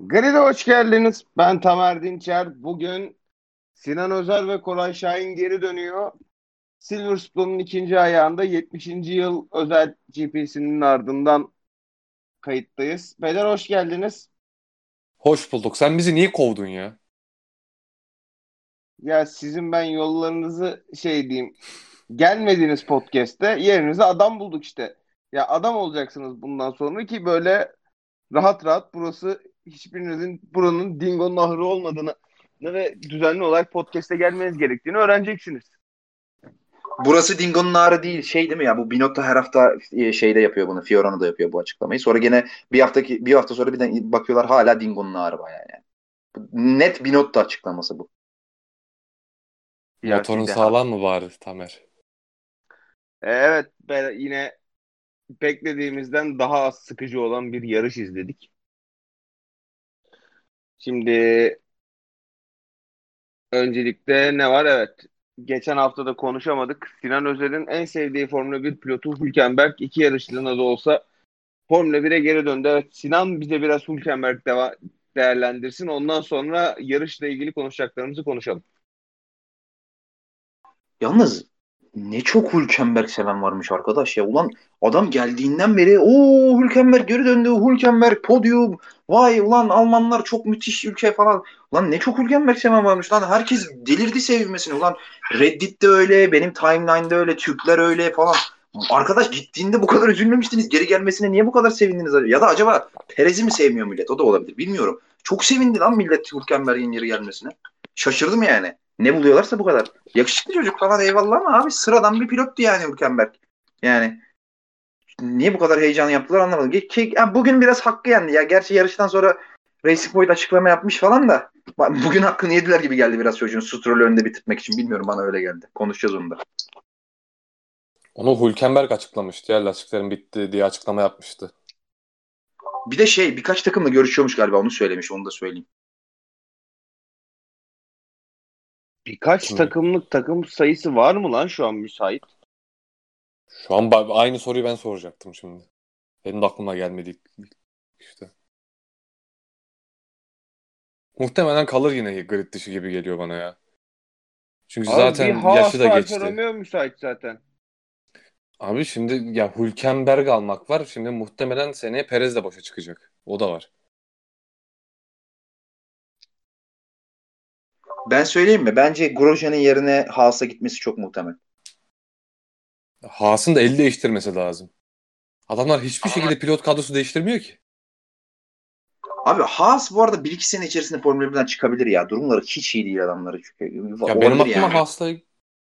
Grid'e hoş geldiniz. Ben Tamer Dinçer. Bugün Sinan Özer ve Koray Şahin geri dönüyor. Silverstone'un ikinci ayağında 70. yıl özel GP'sinin ardından kayıttayız. Beyler hoş geldiniz. Hoş bulduk. Sen bizi niye kovdun ya? Ya sizin ben yollarınızı şey diyeyim gelmediğiniz podcast'te yerinize adam bulduk işte. Ya adam olacaksınız bundan sonra ki böyle rahat rahat burası hiçbirinizin buranın Dingo'nun ahırı olmadığını ve düzenli olarak podcast'e gelmeniz gerektiğini öğreneceksiniz. Burası Dingo'nun ağrı değil şey değil mi ya bu Binotto her hafta e, şeyde yapıyor bunu Fiorano da yapıyor bu açıklamayı. Sonra gene bir haftaki bir hafta sonra bir de bakıyorlar hala Dingo'nun ağrı bayağı yani. Net Binotto açıklaması bu. Motorun sağlam mı bari Tamer? E, evet ben yine beklediğimizden daha az sıkıcı olan bir yarış izledik. Şimdi öncelikle ne var? Evet. Geçen hafta da konuşamadık. Sinan Özer'in en sevdiği Formula 1 pilotu Hülkenberg iki yarışlığına da olsa Formula 1'e geri döndü. Evet Sinan bize biraz Hülkenberg deva- değerlendirsin. Ondan sonra yarışla ilgili konuşacaklarımızı konuşalım. Yalnız ne çok Hülkenberg seven varmış arkadaş ya. Ulan adam geldiğinden beri o Hülkenberg geri döndü. Hülkenberg podyum. Vay ulan Almanlar çok müthiş ülke falan. Ulan ne çok Hülkenberg seven varmış lan. Herkes delirdi sevilmesine. Ulan Reddit'te öyle, benim timeline'da öyle, Türkler öyle falan. Arkadaş gittiğinde bu kadar üzülmemiştiniz. Geri gelmesine niye bu kadar sevindiniz? Ya da acaba Perez'i mi sevmiyor millet? O da olabilir. Bilmiyorum. Çok sevindi lan millet Hülkenberg'in geri gelmesine. Şaşırdım yani. Ne buluyorlarsa bu kadar. Yakışıklı çocuk falan eyvallah ama abi sıradan bir pilottu yani Hülkenberg. Yani niye bu kadar heyecan yaptılar anlamadım. Ki, yani bugün biraz hakkı yendi ya. Gerçi yarıştan sonra Racing Point açıklama yapmış falan da bugün hakkını yediler gibi geldi biraz çocuğun Stroll'ü önde bitirmek için. Bilmiyorum bana öyle geldi. Konuşacağız onu da. Onu Hülkenberg açıklamıştı ya lastiklerin bitti diye açıklama yapmıştı. Bir de şey birkaç takımla görüşüyormuş galiba onu söylemiş onu da söyleyeyim. Birkaç Kim? takımlık takım sayısı var mı lan şu an müsait? Şu an aynı soruyu ben soracaktım şimdi. Benim de aklıma gelmedi işte. Muhtemelen kalır yine grid dışı gibi geliyor bana ya. Çünkü Abi zaten yaşı da geçti. Romeo müsait zaten. Abi şimdi ya Hülkenberg almak var. Şimdi muhtemelen seneye Perez de boşa çıkacak. O da var. Ben söyleyeyim mi? Bence Grosjean'ın yerine Haas'a gitmesi çok muhtemel. Haas'ın da el değiştirmesi lazım. Adamlar hiçbir şekilde pilot kadrosu değiştirmiyor ki. Abi Haas bu arada 1-2 sene içerisinde Formula 1'den çıkabilir ya. Durumları hiç iyi değil adamları. Çünkü ya benim aklıma yani. Haas'la,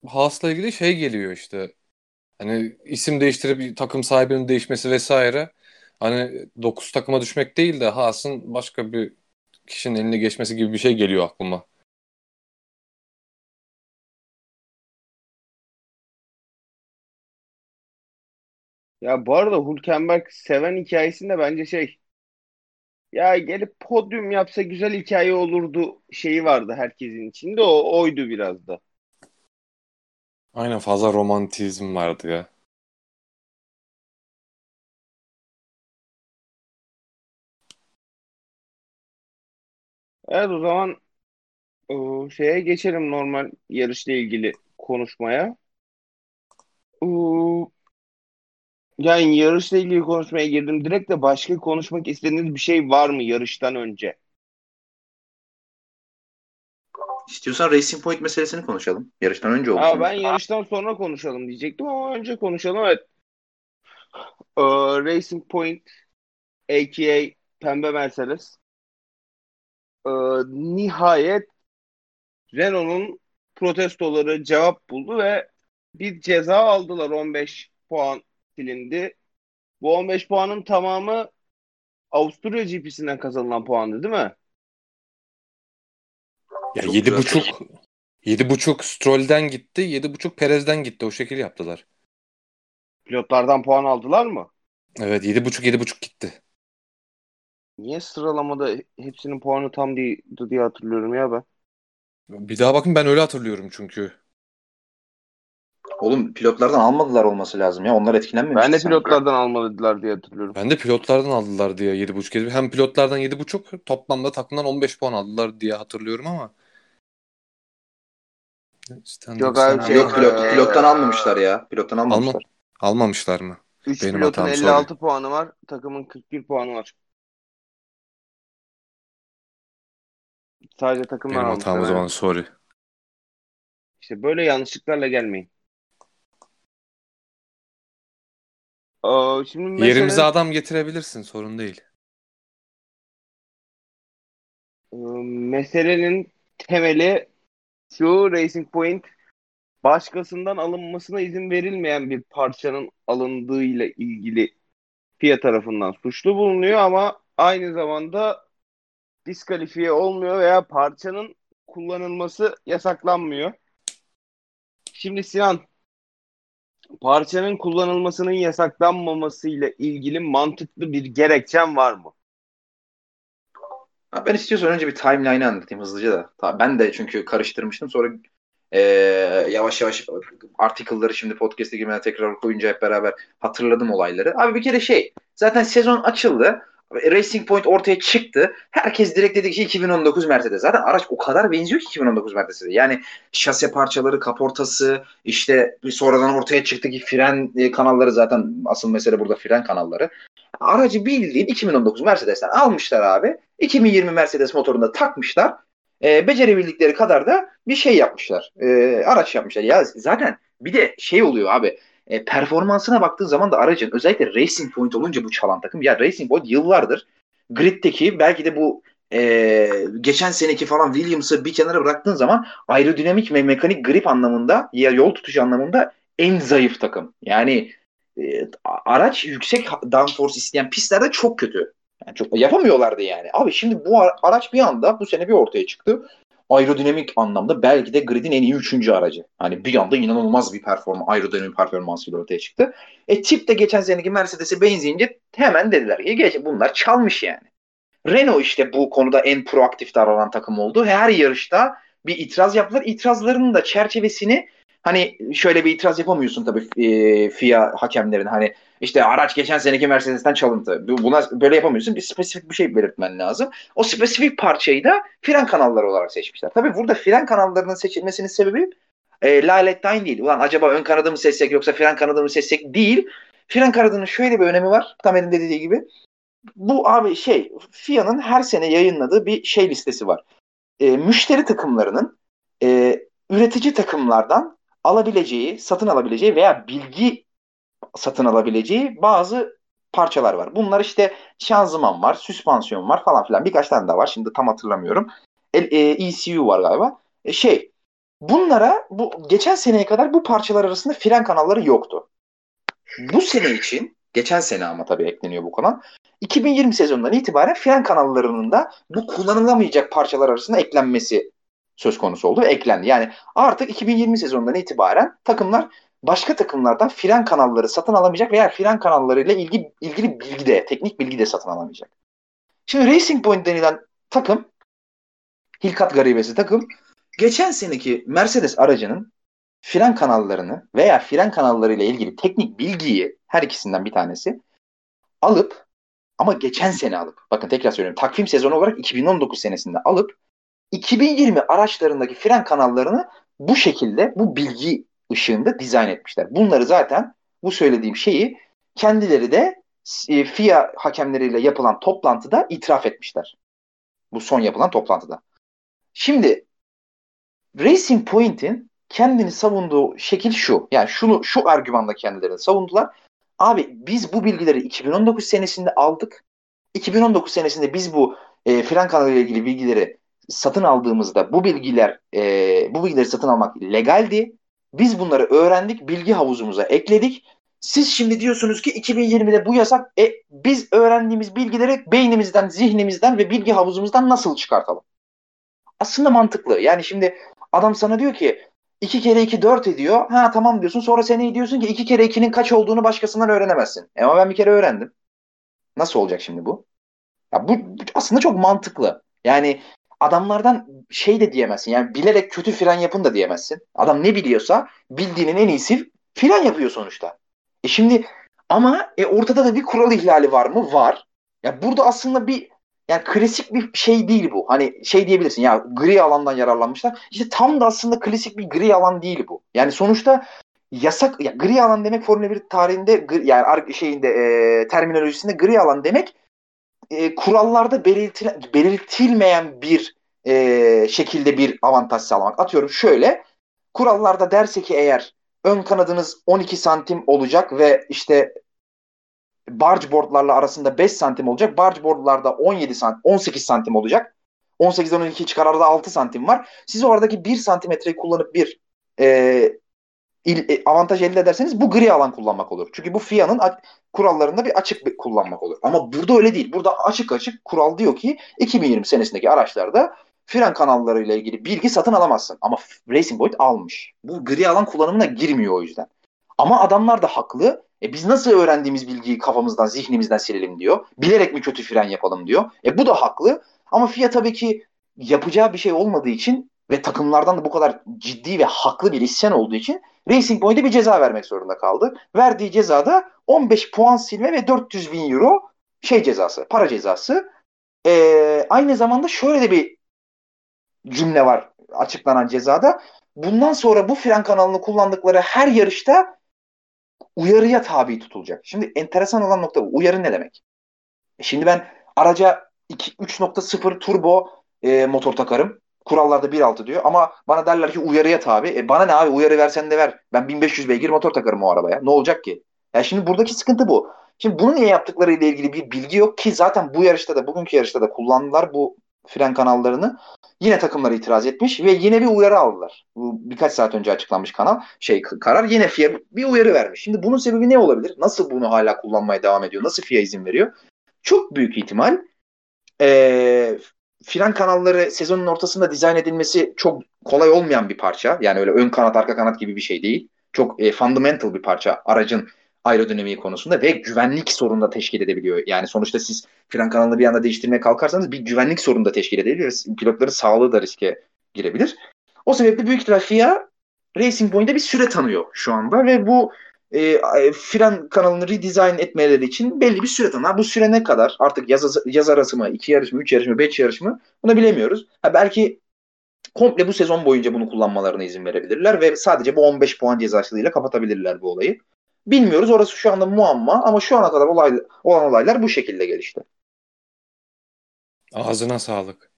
Haas'la ilgili şey geliyor işte. Hani isim değiştirip takım sahibinin değişmesi vesaire. Hani 9 takıma düşmek değil de Haas'ın başka bir kişinin eline geçmesi gibi bir şey geliyor aklıma. Ya bu arada Hülkenberg seven hikayesinde bence şey ya gelip podyum yapsa güzel hikaye olurdu şeyi vardı herkesin içinde. O oydu biraz da. Aynen fazla romantizm vardı ya. Evet o zaman o, şeye geçelim normal yarışla ilgili konuşmaya. O, yani yarışla ilgili konuşmaya girdim. Direkt de başka konuşmak istediğiniz bir şey var mı yarıştan önce? İstiyorsan Racing Point meselesini konuşalım. Yarıştan önce olsun. Aa, ben yarıştan sonra konuşalım diyecektim ama önce konuşalım. Evet. Ee, Racing Point a.k.a. Pembe Mercedes ee, nihayet Renault'un protestoları cevap buldu ve bir ceza aldılar 15 puan silindi. Bu 15 puanın tamamı Avusturya GP'sinden kazanılan puandı değil mi? Ya yedi buçuk yedi buçuk Stroll'den gitti, yedi buçuk Perez'den gitti. O şekil yaptılar. Pilotlardan puan aldılar mı? Evet yedi buçuk yedi buçuk gitti. Niye sıralamada hepsinin puanı tam değildi diye hatırlıyorum ya ben. Bir daha bakın ben öyle hatırlıyorum çünkü. Oğlum pilotlardan almadılar olması lazım ya. Onlar etkilenmemiş. Ben de pilotlardan almadılar diye hatırlıyorum. Ben de pilotlardan aldılar diye 7.5 hem pilotlardan 7.5 toplamda takımdan 15 puan aldılar diye hatırlıyorum ama. Standing Yok abi, şey- Yok pilot, Ee, pilottan almamışlar ya. Pilottan almamışlar. almamışlar mı? 3 Benim pilotun hatam, 56 puanı var. Takımın 41 puanı var. Sadece takımdan Benim almışlar. hatam o zaman sorry. İşte böyle yanlışlıklarla gelmeyin. Aa, şimdi mesele, Yerimize adam getirebilirsin sorun değil. e, meselenin temeli şu Racing Point başkasından alınmasına izin verilmeyen bir parçanın alındığıyla ilgili FIA tarafından suçlu bulunuyor ama aynı zamanda diskalifiye olmuyor veya parçanın kullanılması yasaklanmıyor. Şimdi Sinan, parçanın kullanılmasının yasaklanmaması ile ilgili mantıklı bir gerekçen var mı? Ben istiyorsan önce bir timeline'ı anlatayım hızlıca da. Ben de çünkü karıştırmıştım. Sonra e, yavaş yavaş article'ları şimdi podcast'e girmeden tekrar koyunca hep beraber hatırladım olayları. Abi bir kere şey zaten sezon açıldı. Racing Point ortaya çıktı. Herkes direkt dedi ki 2019 Mercedes. Zaten araç o kadar benziyor ki 2019 Mercedes'e. Yani şase parçaları, kaportası, işte sonradan ortaya çıktı ki fren e, kanalları zaten asıl mesele burada fren kanalları. Aracı bildiğin 2019 Mercedes'ten almışlar abi. 2020 Mercedes motorunda takmışlar. E, becerebildikleri kadar da bir şey yapmışlar. E, araç yapmışlar. Ya zaten bir de şey oluyor abi. E, performansına baktığın zaman da aracın özellikle Racing Point olunca bu çalan takım. Ya Racing Point yıllardır griddeki belki de bu e, geçen seneki falan Williams'ı bir kenara bıraktığın zaman aerodinamik ve mekanik grip anlamında ya yol tutuşu anlamında en zayıf takım. Yani e, araç yüksek downforce isteyen pistlerde çok kötü. Yani çok yapamıyorlardı yani. Abi şimdi bu ara- araç bir anda bu sene bir ortaya çıktı. Aerodinamik anlamda belki de gridin en iyi üçüncü aracı. Hani bir anda inanılmaz bir performans, aerodinamik performansıyla ortaya çıktı. E tip de geçen seneki Mercedes'e benzeyince hemen dediler ki geç bunlar çalmış yani. Renault işte bu konuda en proaktif davranan takım oldu. Her yarışta bir itiraz yaptılar. İtirazlarının da çerçevesini hani şöyle bir itiraz yapamıyorsun tabii e, FIA hakemlerin hani işte araç geçen seneki Mercedes'ten çalıntı. Bu- Buna böyle yapamıyorsun. Bir spesifik bir şey belirtmen lazım. O spesifik parçayı da fren kanalları olarak seçmişler. Tabii burada fren kanallarının seçilmesinin sebebi e, Lalettine değil. Ulan acaba ön kanadı mı seçsek yoksa fren kanadı mı seçsek değil. Fren kanadının şöyle bir önemi var. Tamer'in de dediği gibi. Bu abi şey FIA'nın her sene yayınladığı bir şey listesi var. E, müşteri takımlarının e, üretici takımlardan alabileceği, satın alabileceği veya bilgi satın alabileceği bazı parçalar var. Bunlar işte şanzıman var, süspansiyon var falan filan. Birkaç tane daha var. Şimdi tam hatırlamıyorum. El- e, ECU var galiba. E, şey bunlara bu geçen seneye kadar bu parçalar arasında fren kanalları yoktu. Bu sene için geçen sene ama tabii ekleniyor bu kanal. 2020 sezonundan itibaren fren kanallarının da bu kullanılamayacak parçalar arasında eklenmesi söz konusu oldu ve eklendi. Yani artık 2020 sezonundan itibaren takımlar başka takımlardan fren kanalları satın alamayacak veya fren kanallarıyla ilgili, ilgili bilgi de, teknik bilgi de satın alamayacak. Şimdi Racing Point denilen takım, Hilkat garibesi takım, geçen seneki Mercedes aracının fren kanallarını veya fren kanallarıyla ilgili teknik bilgiyi her ikisinden bir tanesi alıp ama geçen sene alıp bakın tekrar söylüyorum takvim sezonu olarak 2019 senesinde alıp 2020 araçlarındaki fren kanallarını bu şekilde bu bilgi ışığında dizayn etmişler. Bunları zaten bu söylediğim şeyi kendileri de e, FIA hakemleriyle yapılan toplantıda itiraf etmişler. Bu son yapılan toplantıda. Şimdi Racing Point'in kendini savunduğu şekil şu. Yani şunu şu argümanla kendilerini savundular. Abi biz bu bilgileri 2019 senesinde aldık. 2019 senesinde biz bu e, fren kanalıyla ilgili bilgileri satın aldığımızda bu bilgiler e, bu bilgileri satın almak legaldi. Biz bunları öğrendik, bilgi havuzumuza ekledik. Siz şimdi diyorsunuz ki 2020'de bu yasak. E, biz öğrendiğimiz bilgileri beynimizden, zihnimizden ve bilgi havuzumuzdan nasıl çıkartalım? Aslında mantıklı. Yani şimdi adam sana diyor ki 2 kere 2 4 ediyor. Ha tamam diyorsun. Sonra seneye diyorsun ki 2 kere 2'nin kaç olduğunu başkasından öğrenemezsin. E, ama ben bir kere öğrendim. Nasıl olacak şimdi bu? Ya bu aslında çok mantıklı. Yani adamlardan şey de diyemezsin. Yani bilerek kötü fren yapın da diyemezsin. Adam ne biliyorsa bildiğinin en iyisi fren yapıyor sonuçta. E şimdi ama e, ortada da bir kural ihlali var mı? Var. Ya burada aslında bir yani klasik bir şey değil bu. Hani şey diyebilirsin ya gri alandan yararlanmışlar. İşte tam da aslında klasik bir gri alan değil bu. Yani sonuçta yasak ya gri alan demek Formula 1 tarihinde gri, yani şeyinde e, terminolojisinde gri alan demek e, kurallarda belirtil, belirtilmeyen bir e, şekilde bir avantaj sağlamak. Atıyorum şöyle kurallarda derse ki eğer ön kanadınız 12 santim olacak ve işte bargeboardlarla arasında 5 santim olacak. Bargeboardlarda 17 santim, 18 santim olacak. 18'den 12 çıkar arada 6 santim var. Siz oradaki 1 santimetreyi kullanıp bir e, e, avantaj elde ederseniz bu gri alan kullanmak olur. Çünkü bu FIA'nın kurallarında bir açık bir kullanmak olur. Ama burada öyle değil. Burada açık açık kural diyor ki 2020 senesindeki araçlarda fren kanalları ile ilgili bilgi satın alamazsın. Ama Racing Point almış. Bu gri alan kullanımına girmiyor o yüzden. Ama adamlar da haklı. E biz nasıl öğrendiğimiz bilgiyi kafamızdan, zihnimizden silelim diyor. Bilerek mi kötü fren yapalım diyor. E bu da haklı. Ama FIA tabii ki yapacağı bir şey olmadığı için ve takımlardan da bu kadar ciddi ve haklı bir isyan olduğu için Racing Point'e bir ceza vermek zorunda kaldı. Verdiği cezada 15 puan silme ve 400 bin euro şey cezası, para cezası. Ee, aynı zamanda şöyle de bir cümle var açıklanan cezada. Bundan sonra bu fren kanalını kullandıkları her yarışta uyarıya tabi tutulacak. Şimdi enteresan olan nokta bu. Uyarı ne demek? E şimdi ben araca 3.0 turbo e, motor takarım. Kurallarda 1.6 diyor ama bana derler ki uyarıya tabi. E bana ne abi uyarı versen de ver. Ben 1500 beygir motor takarım o arabaya. Ne olacak ki? Ya şimdi buradaki sıkıntı bu. Şimdi bunu niye yaptıkları ile ilgili bir bilgi yok ki zaten bu yarışta da bugünkü yarışta da kullandılar bu fren kanallarını. Yine takımlar itiraz etmiş ve yine bir uyarı aldılar. Bu birkaç saat önce açıklanmış kanal şey karar yine FIA bir uyarı vermiş. Şimdi bunun sebebi ne olabilir? Nasıl bunu hala kullanmaya devam ediyor? Nasıl FIA izin veriyor? Çok büyük ihtimal e, fren kanalları sezonun ortasında dizayn edilmesi çok kolay olmayan bir parça. Yani öyle ön kanat arka kanat gibi bir şey değil. Çok e, fundamental bir parça aracın aerodinamiği konusunda ve güvenlik sorunu da teşkil edebiliyor. Yani sonuçta siz fren kanalını bir anda değiştirmeye kalkarsanız bir güvenlik sorunu da teşkil edebilir. Pilotların sağlığı da riske girebilir. O sebeple büyük ihtimal FIA Racing Point'e bir süre tanıyor şu anda ve bu e, fren kanalını redesign etmeleri için belli bir süre tanıyor. Bu süre ne kadar? Artık yaz, yaz arası mı, iki yarış mı, üç yarış mı, beş yarış mı? Bunu bilemiyoruz. Ha, belki komple bu sezon boyunca bunu kullanmalarına izin verebilirler ve sadece bu 15 puan cezasıyla kapatabilirler bu olayı. Bilmiyoruz. Orası şu anda muamma ama şu ana kadar olay, olan olaylar bu şekilde gelişti. Ağzına sağlık.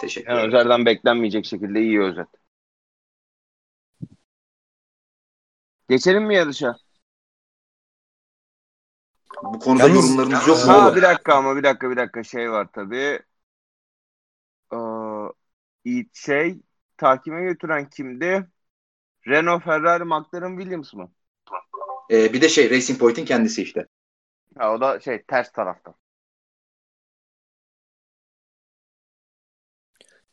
Teşekkür Yani ederim. Özer'den beklenmeyecek şekilde iyi özet. Geçelim mi yarışa? Bu konuda Yalnız- yorumlarınız yok mu Ha, bir dakika ama bir dakika bir dakika şey var tabii. Ee, şey takime götüren kimdi? Renault, Ferrari, McLaren, Williams mı? Ee, bir de şey Racing Point'in kendisi işte. Ha, o da şey ters tarafta.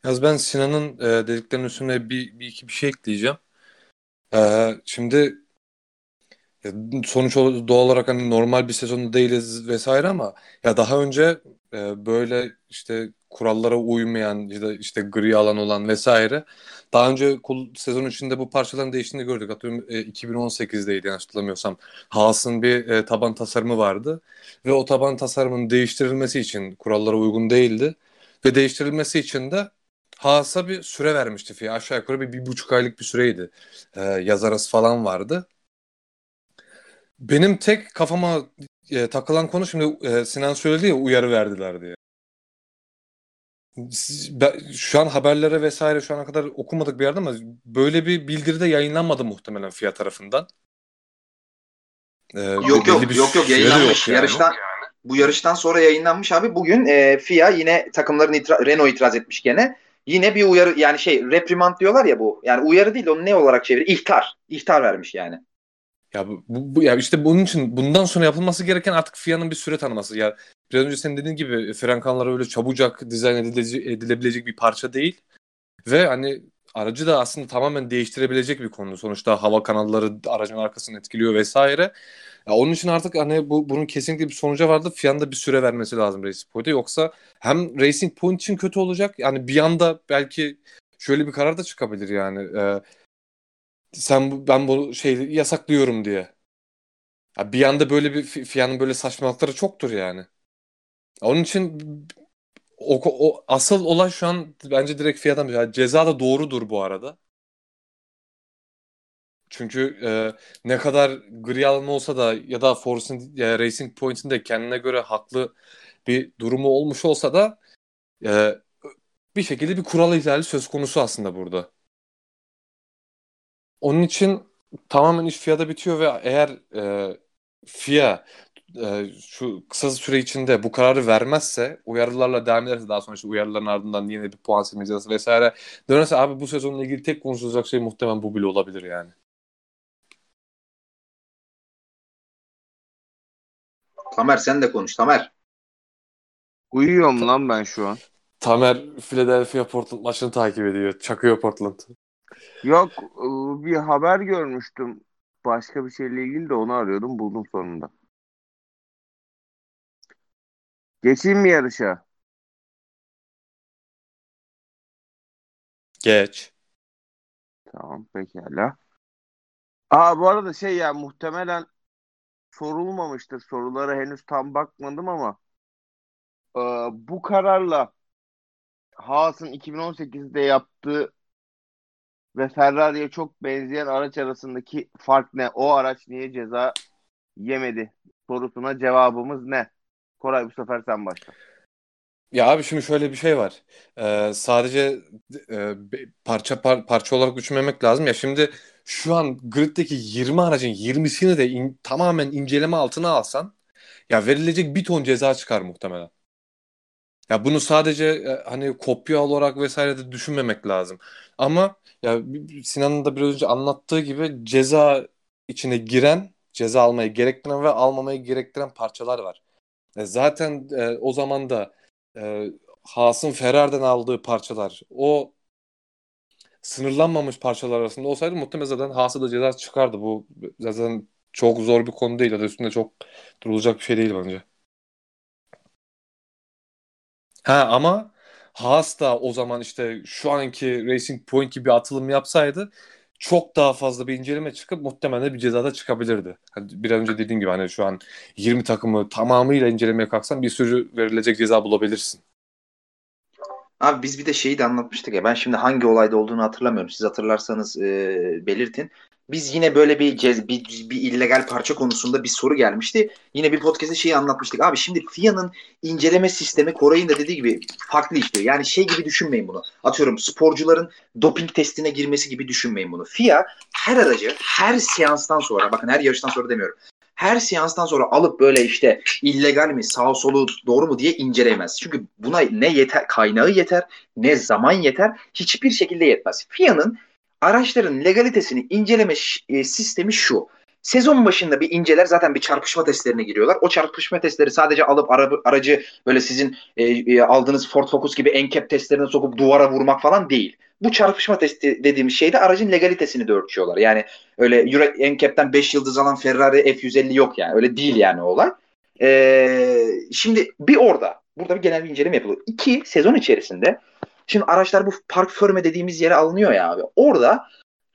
Yaz ben Sinan'ın e, dediklerinin üstüne bir, bir iki bir şey ekleyeceğim. E, şimdi sonuç ol- doğal olarak hani normal bir sezonda değiliz vesaire ama ya daha önce e, böyle işte kurallara uymayan işte, işte gri alan olan vesaire daha önce sezon içinde bu parçaların değiştiğini gördük. Atıyorum e, 2018'deydi yanlış hatırlamıyorsam. Haas'ın bir e, taban tasarımı vardı ve o taban tasarımının değiştirilmesi için kurallara uygun değildi ve değiştirilmesi için de Haas'a bir süre vermişti FIA. Aşağı yukarı bir, bir buçuk aylık bir süreydi. E, yaz arası falan vardı. Benim tek kafama e, takılan konu şimdi e, Sinan söyledi ya uyarı verdiler diye. Ben- şu an haberlere vesaire şu ana kadar okumadık bir yerde ama böyle bir bildiri de yayınlanmadı muhtemelen FIA tarafından. E, Yok yok bir yok yok yayınlanmış. yani. Yarıştan bu yarıştan sonra yayınlanmış abi. Bugün e, FIA yine takımların itra- Renault itiraz etmiş gene. Yine bir uyarı yani şey reprimand diyorlar ya bu. Yani uyarı değil onu ne olarak çevir? İhtar. İhtar vermiş yani. Ya bu, bu, ya işte bunun için bundan sonra yapılması gereken artık FIA'nın bir süre tanıması. Ya biraz önce senin dediğin gibi fren kanalları öyle çabucak dizayn edilece- edilebilecek bir parça değil. Ve hani aracı da aslında tamamen değiştirebilecek bir konu. Sonuçta hava kanalları aracın arkasını etkiliyor vesaire. Ya onun için artık hani bu bunun kesinlikle bir sonuca vardı. FIA'nın da bir süre vermesi lazım Racing Point'e. Yoksa hem Racing Point için kötü olacak. Yani bir anda belki şöyle bir karar da çıkabilir yani. Ee, sen bu- ben bu şeyi yasaklıyorum diye. Ya bir anda böyle bir Fi- FIA'nın böyle saçmalıkları çoktur yani. Onun için o, o asıl olay şu an bence direkt FIA'dan yani ceza da doğrudur bu arada. Çünkü e, ne kadar gri alan olsa da ya da Force'un ya Racing Point'in de kendine göre haklı bir durumu olmuş olsa da e, bir şekilde bir kural ihlali söz konusu aslında burada. Onun için tamamen iş FIA'da bitiyor ve eğer e, FIA e, şu kısa süre içinde bu kararı vermezse uyarılarla devam ederse daha sonra işte uyarıların ardından yine bir puan silme cezası vesaire dönerse abi bu sezonla ilgili tek konuşulacak şey muhtemelen bu bile olabilir yani. Tamer sen de konuş Tamer. Uyuyorum lan ben şu an. Tamer Philadelphia Portland maçını takip ediyor. Çakıyor Portland. Yok ıı, bir haber görmüştüm. Başka bir şeyle ilgili de onu arıyordum. Buldum sonunda. Geçeyim mi yarışa? Geç. Tamam pekala. Aa bu arada şey ya muhtemelen sorulmamıştır. Sorulara henüz tam bakmadım ama e, bu kararla Haas'ın 2018'de yaptığı ve Ferrari'ye çok benzeyen araç arasındaki fark ne? O araç niye ceza yemedi? Sorusuna cevabımız ne? Koray bu sefer sen başla. Ya abi şimdi şöyle bir şey var. Ee, sadece e, parça par- parça olarak düşünmemek lazım. Ya şimdi şu an griddeki 20 aracın 20'sini de in- tamamen inceleme altına alsan ya verilecek bir ton ceza çıkar muhtemelen. Ya bunu sadece e, hani kopya olarak vesaire de düşünmemek lazım. Ama ya Sinan'ın da biraz önce anlattığı gibi ceza içine giren, ceza almayı gerektiren ve almamayı gerektiren parçalar var. E, zaten e, o zaman da e, Haas'ın Ferrari'den aldığı parçalar o sınırlanmamış parçalar arasında olsaydı muhtemelen zaten Haas'a da ceza çıkardı. Bu zaten çok zor bir konu değil. Adı üstünde çok durulacak bir şey değil bence. Ha ama Haas da o zaman işte şu anki Racing Point gibi bir atılım yapsaydı çok daha fazla bir inceleme çıkıp muhtemelen bir cezada çıkabilirdi. Hani bir an önce dediğim gibi hani şu an 20 takımı tamamıyla incelemeye kalksan bir sürü verilecek ceza bulabilirsin. Abi biz bir de şeyi de anlatmıştık ya ben şimdi hangi olayda olduğunu hatırlamıyorum. Siz hatırlarsanız e, belirtin. Biz yine böyle bir, cez, bir, bir illegal parça konusunda bir soru gelmişti. Yine bir podcast'te şeyi anlatmıştık. Abi şimdi FIA'nın inceleme sistemi Koray'ın da dediği gibi farklı işliyor. Yani şey gibi düşünmeyin bunu. Atıyorum sporcuların doping testine girmesi gibi düşünmeyin bunu. FIA her aracı her seanstan sonra bakın her yarıştan sonra demiyorum. Her seanstan sonra alıp böyle işte illegal mi sağ solu doğru mu diye incelemez. Çünkü buna ne yeter kaynağı yeter ne zaman yeter hiçbir şekilde yetmez. FIA'nın araçların legalitesini inceleme e, sistemi şu. Sezon başında bir inceler zaten bir çarpışma testlerine giriyorlar. O çarpışma testleri sadece alıp aracı böyle sizin e, e, aldığınız Ford Focus gibi NCAP testlerine sokup duvara vurmak falan değil. Bu çarpışma testi dediğimiz şeyde aracın legalitesini de ölçüyorlar. Yani öyle Euro NCAP'ten 5 yıldız alan Ferrari F150 yok yani. Öyle değil yani olay. Ee, şimdi bir orada burada bir genel bir inceleme yapılıyor. İki sezon içerisinde şimdi araçlar bu park förme dediğimiz yere alınıyor ya abi. Orada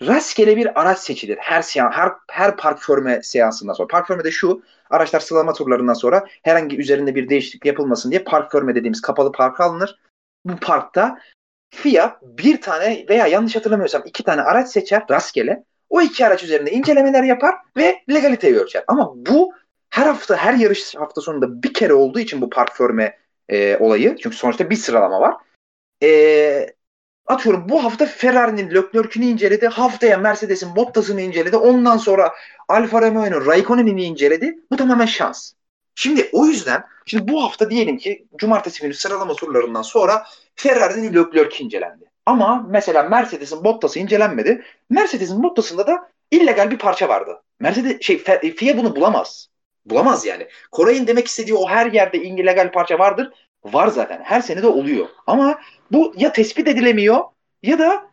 rastgele bir araç seçilir. Her seans, her her park förme seansından sonra. Park förme de şu. Araçlar sıralama turlarından sonra herhangi üzerinde bir değişiklik yapılmasın diye park förme dediğimiz kapalı parka alınır. Bu parkta FIA bir tane veya yanlış hatırlamıyorsam iki tane araç seçer rastgele. O iki araç üzerinde incelemeler yapar ve legaliteyi ölçer. Ama bu her hafta her yarış hafta sonunda bir kere olduğu için bu park förme e, olayı çünkü sonuçta bir sıralama var. E, atıyorum bu hafta Ferrari'nin Leclerc'ünü inceledi. Haftaya Mercedes'in Bottas'ını inceledi. Ondan sonra Alfa Romeo'nun Raikkonen'ini inceledi. Bu tamamen şans. Şimdi o yüzden şimdi bu hafta diyelim ki cumartesi günü sıralama turlarından sonra Ferrari'nin Leclerc incelendi. Ama mesela Mercedes'in Bottas'ı incelenmedi. Mercedes'in Bottas'ında da illegal bir parça vardı. Mercedes şey FIA bunu bulamaz. Bulamaz yani. Koray'ın demek istediği o her yerde illegal parça vardır. Var zaten. Her sene de oluyor. Ama bu ya tespit edilemiyor ya da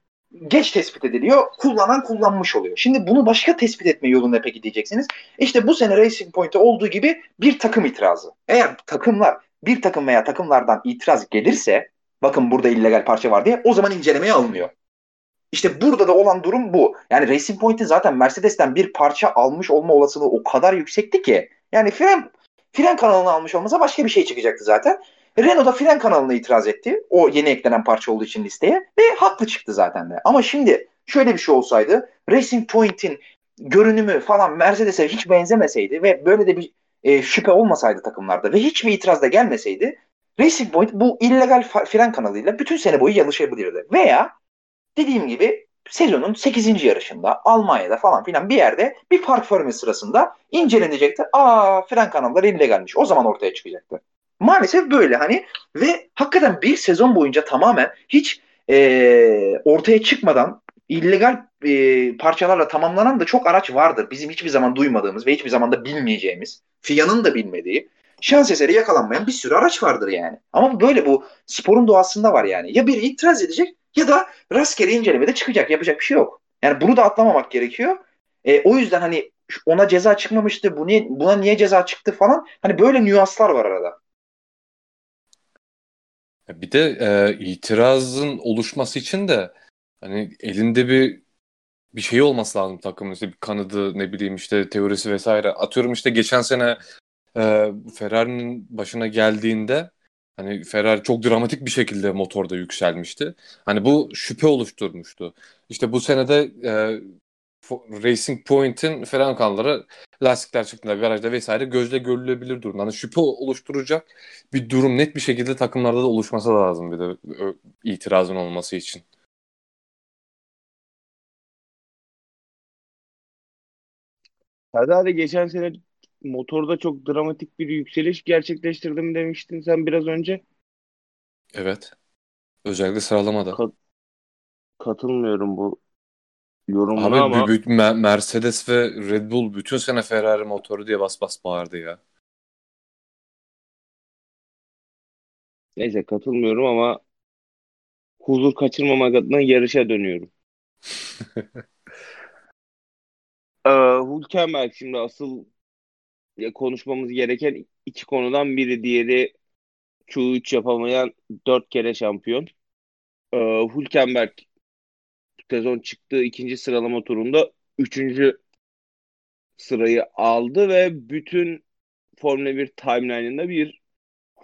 geç tespit ediliyor. Kullanan kullanmış oluyor. Şimdi bunu başka tespit etme yolunda peki diyeceksiniz. İşte bu sene Racing Point'te olduğu gibi bir takım itirazı. Eğer takımlar bir takım veya takımlardan itiraz gelirse bakın burada illegal parça var diye o zaman incelemeye alınıyor. İşte burada da olan durum bu. Yani Racing Point'in zaten Mercedes'ten bir parça almış olma olasılığı o kadar yüksekti ki. Yani fren fren kanalını almış olmasa başka bir şey çıkacaktı zaten. Renault da fren kanalına itiraz etti. O yeni eklenen parça olduğu için listeye. Ve haklı çıktı zaten de. Ama şimdi şöyle bir şey olsaydı Racing Point'in görünümü falan Mercedes'e hiç benzemeseydi ve böyle de bir e, şüphe olmasaydı takımlarda ve hiçbir itiraz da gelmeseydi Racing Point bu illegal fren kanalıyla bütün sene boyu yarışabilirdi. Veya dediğim gibi sezonun 8. yarışında Almanya'da falan filan bir yerde bir park formu sırasında incelenecekti. Aa fren kanalları illegalmiş. O zaman ortaya çıkacaktı. Maalesef böyle hani ve hakikaten bir sezon boyunca tamamen hiç e, ortaya çıkmadan illegal e, parçalarla tamamlanan da çok araç vardır. Bizim hiçbir zaman duymadığımız ve hiçbir zaman da bilmeyeceğimiz, FIA'nın da bilmediği, şans eseri yakalanmayan bir sürü araç vardır yani. Ama böyle bu sporun doğasında var yani. Ya bir itiraz edecek ya da rastgele incelemede çıkacak. Yapacak bir şey yok. Yani bunu da atlamamak gerekiyor. E, o yüzden hani ona ceza çıkmamıştı, bu niye, buna niye ceza çıktı falan. Hani böyle nüanslar var arada. Bir de e, itirazın oluşması için de hani elinde bir bir şey olması lazım takımın işte bir kanadı ne bileyim işte teorisi vesaire. Atıyorum işte geçen sene e, Ferrari'nin başına geldiğinde hani Ferrari çok dramatik bir şekilde motorda yükselmişti. Hani bu şüphe oluşturmuştu. İşte bu senede e, Racing Point'in fren kanalları lastikler çıktığında garajda vesaire gözle görülebilir durumda. Hani şüphe oluşturacak bir durum net bir şekilde takımlarda da oluşması lazım bir de itirazın olması için. Ferrari geçen sene motorda çok dramatik bir yükseliş gerçekleştirdim demiştin sen biraz önce. Evet. Özellikle sıralamada. Kat- katılmıyorum bu yorumuna Abi ama bir, bir Mercedes ve Red Bull bütün sene Ferrari motoru diye bas bas bağırdı ya. neyse katılmıyorum ama huzur kaçırmamak adına yarışa dönüyorum. Ee, Hülkenberg şimdi asıl konuşmamız gereken iki konudan biri diğeri Q3 yapamayan dört kere şampiyon. Ee, Hülkenberg sezon çıktığı ikinci sıralama turunda üçüncü sırayı aldı ve bütün Formula 1 timeline'ında bir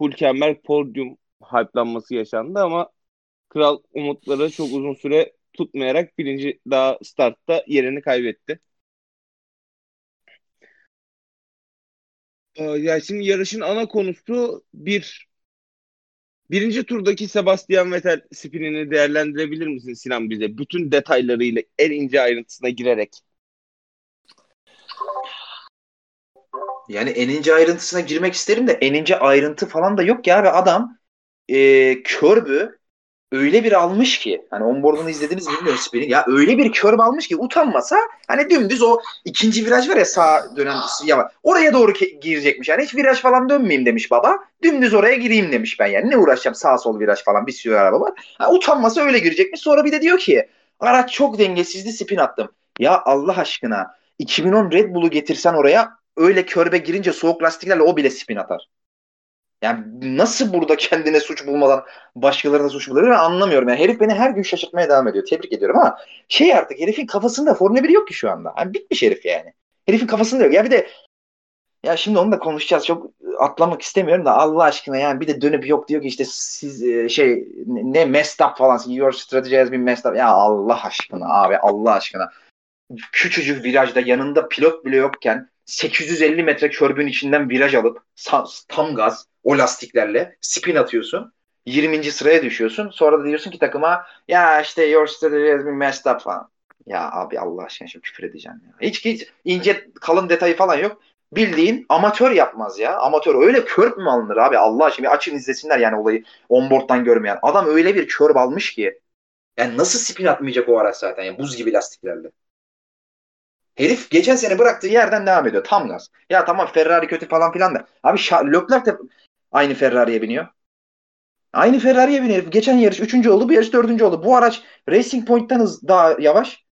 Hülkenberg podyum hype'lanması yaşandı ama Kral umutları çok uzun süre tutmayarak birinci daha startta yerini kaybetti. Ee, yani şimdi yarışın ana konusu bir birinci turdaki Sebastian Vettel spinini değerlendirebilir misin Sinan bize? Bütün detaylarıyla en ince ayrıntısına girerek. Yani en ince ayrıntısına girmek isterim de en ince ayrıntı falan da yok ya ve adam e, körbü öyle bir almış ki hani onboard'unu izlediniz bilmiyorum spinning. Ya öyle bir kör almış ki utanmasa hani dümdüz o ikinci viraj var ya sağ dönen ya oraya doğru girecekmiş. Yani hiç viraj falan dönmeyeyim demiş baba. Dümdüz oraya gireyim demiş ben yani. Ne uğraşacağım sağ sol viraj falan bir sürü araba var. Ha, utanmasa öyle girecekmiş. Sonra bir de diyor ki araç çok dengesizdi spin attım. Ya Allah aşkına 2010 Red Bull'u getirsen oraya öyle körbe girince soğuk lastiklerle o bile spin atar. Yani nasıl burada kendine suç bulmadan başkalarına suç bulabilir anlamıyorum. Yani herif beni her gün şaşırtmaya devam ediyor. Tebrik ediyorum ama şey artık herifin kafasında Formula 1 yok ki şu anda. Yani bitmiş herif yani. Herifin kafasında yok. Ya bir de ya şimdi onu da konuşacağız. Çok atlamak istemiyorum da Allah aşkına yani bir de dönüp yok diyor ki işte siz e, şey ne messed up falan your strategy has been messed up. Ya Allah aşkına abi Allah aşkına. Küçücük virajda yanında pilot bile yokken 850 metre körbün içinden viraj alıp tam gaz o lastiklerle spin atıyorsun. 20. sıraya düşüyorsun. Sonra da diyorsun ki takıma ya işte your strategy has been messed up falan. Ya abi Allah aşkına şimdi küfür edeceğim ya. Hiç, hiç ince kalın detayı falan yok. Bildiğin amatör yapmaz ya. Amatör öyle körp mü alınır abi Allah aşkına bir açın izlesinler yani olayı onboard'dan görmeyen. Adam öyle bir körp almış ki. Yani nasıl spin atmayacak o araç zaten yani buz gibi lastiklerle. Herif geçen sene bıraktığı yerden devam ediyor. Tam gaz. Ya tamam Ferrari kötü falan filan da. Abi Leclerc de aynı Ferrari'ye biniyor. Aynı Ferrari'ye biniyor. Geçen yarış 3. oldu, bu yarış 4. oldu. Bu araç Racing Point'ten hız daha yavaş.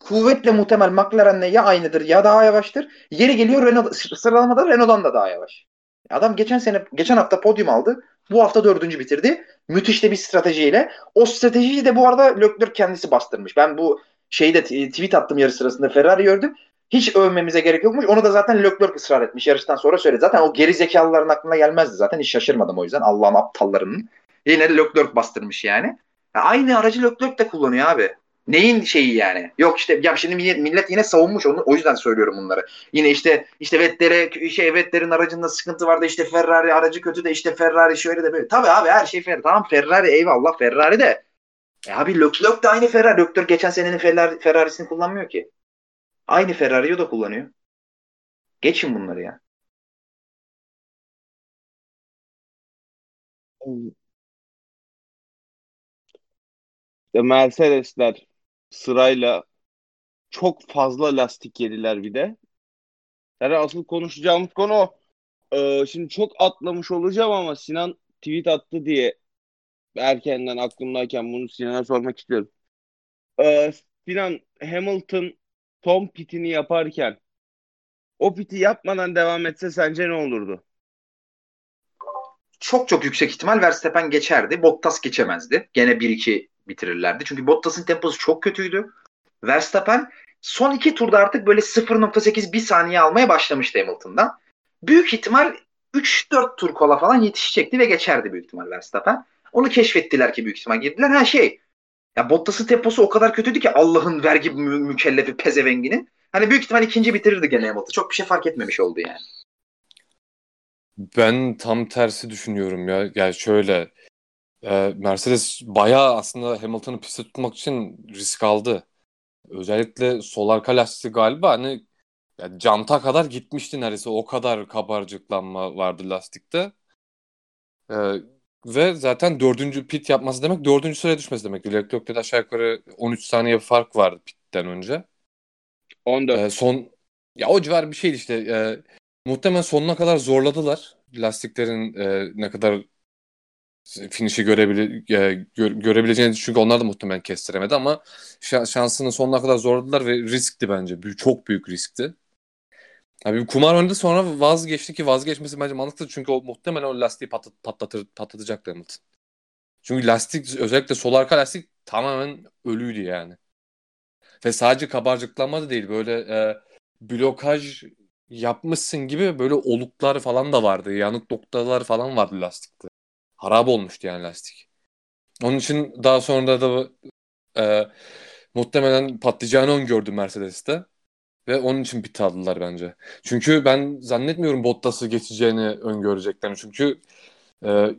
Kuvvetle muhtemel McLaren'le ya aynıdır ya daha yavaştır. Yeri geliyor Renault sıralamada Renault'dan da daha yavaş. Adam geçen sene geçen hafta podyum aldı. Bu hafta dördüncü bitirdi. Müthiş de bir stratejiyle. O stratejiyi de bu arada Leclerc kendisi bastırmış. Ben bu şeyde tweet attım yarış sırasında Ferrari gördüm. Hiç övmemize gerek yokmuş. Onu da zaten Leclerc ısrar etmiş. Yarıştan sonra söyledi. Zaten o geri zekalıların aklına gelmezdi zaten. Hiç şaşırmadım o yüzden. Allah'ın aptallarının. Yine Leclerc bastırmış yani. Ya aynı aracı Leclerc de kullanıyor abi. Neyin şeyi yani? Yok işte ya şimdi millet, millet yine savunmuş onu. O yüzden söylüyorum bunları. Yine işte işte Vettel'e şey Vettel'in aracında sıkıntı vardı. işte Ferrari aracı kötü de işte Ferrari şöyle de böyle. Tabii abi her şey Ferrari. Tamam Ferrari eyvallah Ferrari de. E abi Leclerc de aynı Ferrari. Leclerc geçen senenin Ferrari, Ferrari'sini kullanmıyor ki. Aynı Ferrari'yi da kullanıyor. Geçin bunları ya. Mercedesler sırayla çok fazla lastik yediler bir de. Yani asıl konuşacağımız konu o. Ee, şimdi çok atlamış olacağım ama Sinan tweet attı diye erkenden aklımdayken bunu Sinan'a sormak istiyorum. Ee, Sinan Hamilton son pitini yaparken o piti yapmadan devam etse sence ne olurdu? Çok çok yüksek ihtimal Verstappen geçerdi. Bottas geçemezdi. Gene 1-2 bitirirlerdi. Çünkü Bottas'ın temposu çok kötüydü. Verstappen son iki turda artık böyle 0.8 bir saniye almaya başlamıştı Hamilton'dan. Büyük ihtimal 3-4 tur kola falan yetişecekti ve geçerdi büyük ihtimal Verstappen. Onu keşfettiler ki büyük ihtimal girdiler. Ha şey ya Bottas'ın temposu o kadar kötüydü ki Allah'ın vergi mü- mükellefi pezevenginin. Hani büyük ihtimal ikinci bitirirdi gene Hamilton. Çok bir şey fark etmemiş oldu yani. Ben tam tersi düşünüyorum ya. Yani şöyle e, Mercedes bayağı aslında Hamilton'ı piste tutmak için risk aldı. Özellikle sol arka lastiği galiba hani ya canta kadar gitmişti neredeyse. O kadar kabarcıklanma vardı lastikte. E, ve zaten dördüncü pit yapması demek dördüncü sıraya düşmesi demek. Leclerc'te de aşağı yukarı 13 saniye fark vardı pitten önce. 14. E, son ya o civar bir şeydi işte. E, muhtemelen sonuna kadar zorladılar. Lastiklerin e, ne kadar finişi görebile, e, gö, görebileceğini çünkü onlar da muhtemelen kestiremedi ama şansını sonuna kadar zorladılar ve riskti bence. Büyük, çok büyük riskti. Abi kumar oynadı sonra vazgeçti ki vazgeçmesi bence mantıklı çünkü o muhtemelen o lastiği patlat, patlatır, patlatacaktı Hamilton. Çünkü lastik özellikle sol arka lastik tamamen ölüydü yani. Ve sadece kabarcıklanma da değil böyle e, blokaj yapmışsın gibi böyle oluklar falan da vardı. Yanık noktalar falan vardı lastikte. Harap olmuştu yani lastik. Onun için daha sonra da e, muhtemelen patlayacağını öngördü Mercedes'te. Ve onun için pit aldılar bence. Çünkü ben zannetmiyorum Bottas'ı geçeceğini öngöreceklerini. Çünkü e,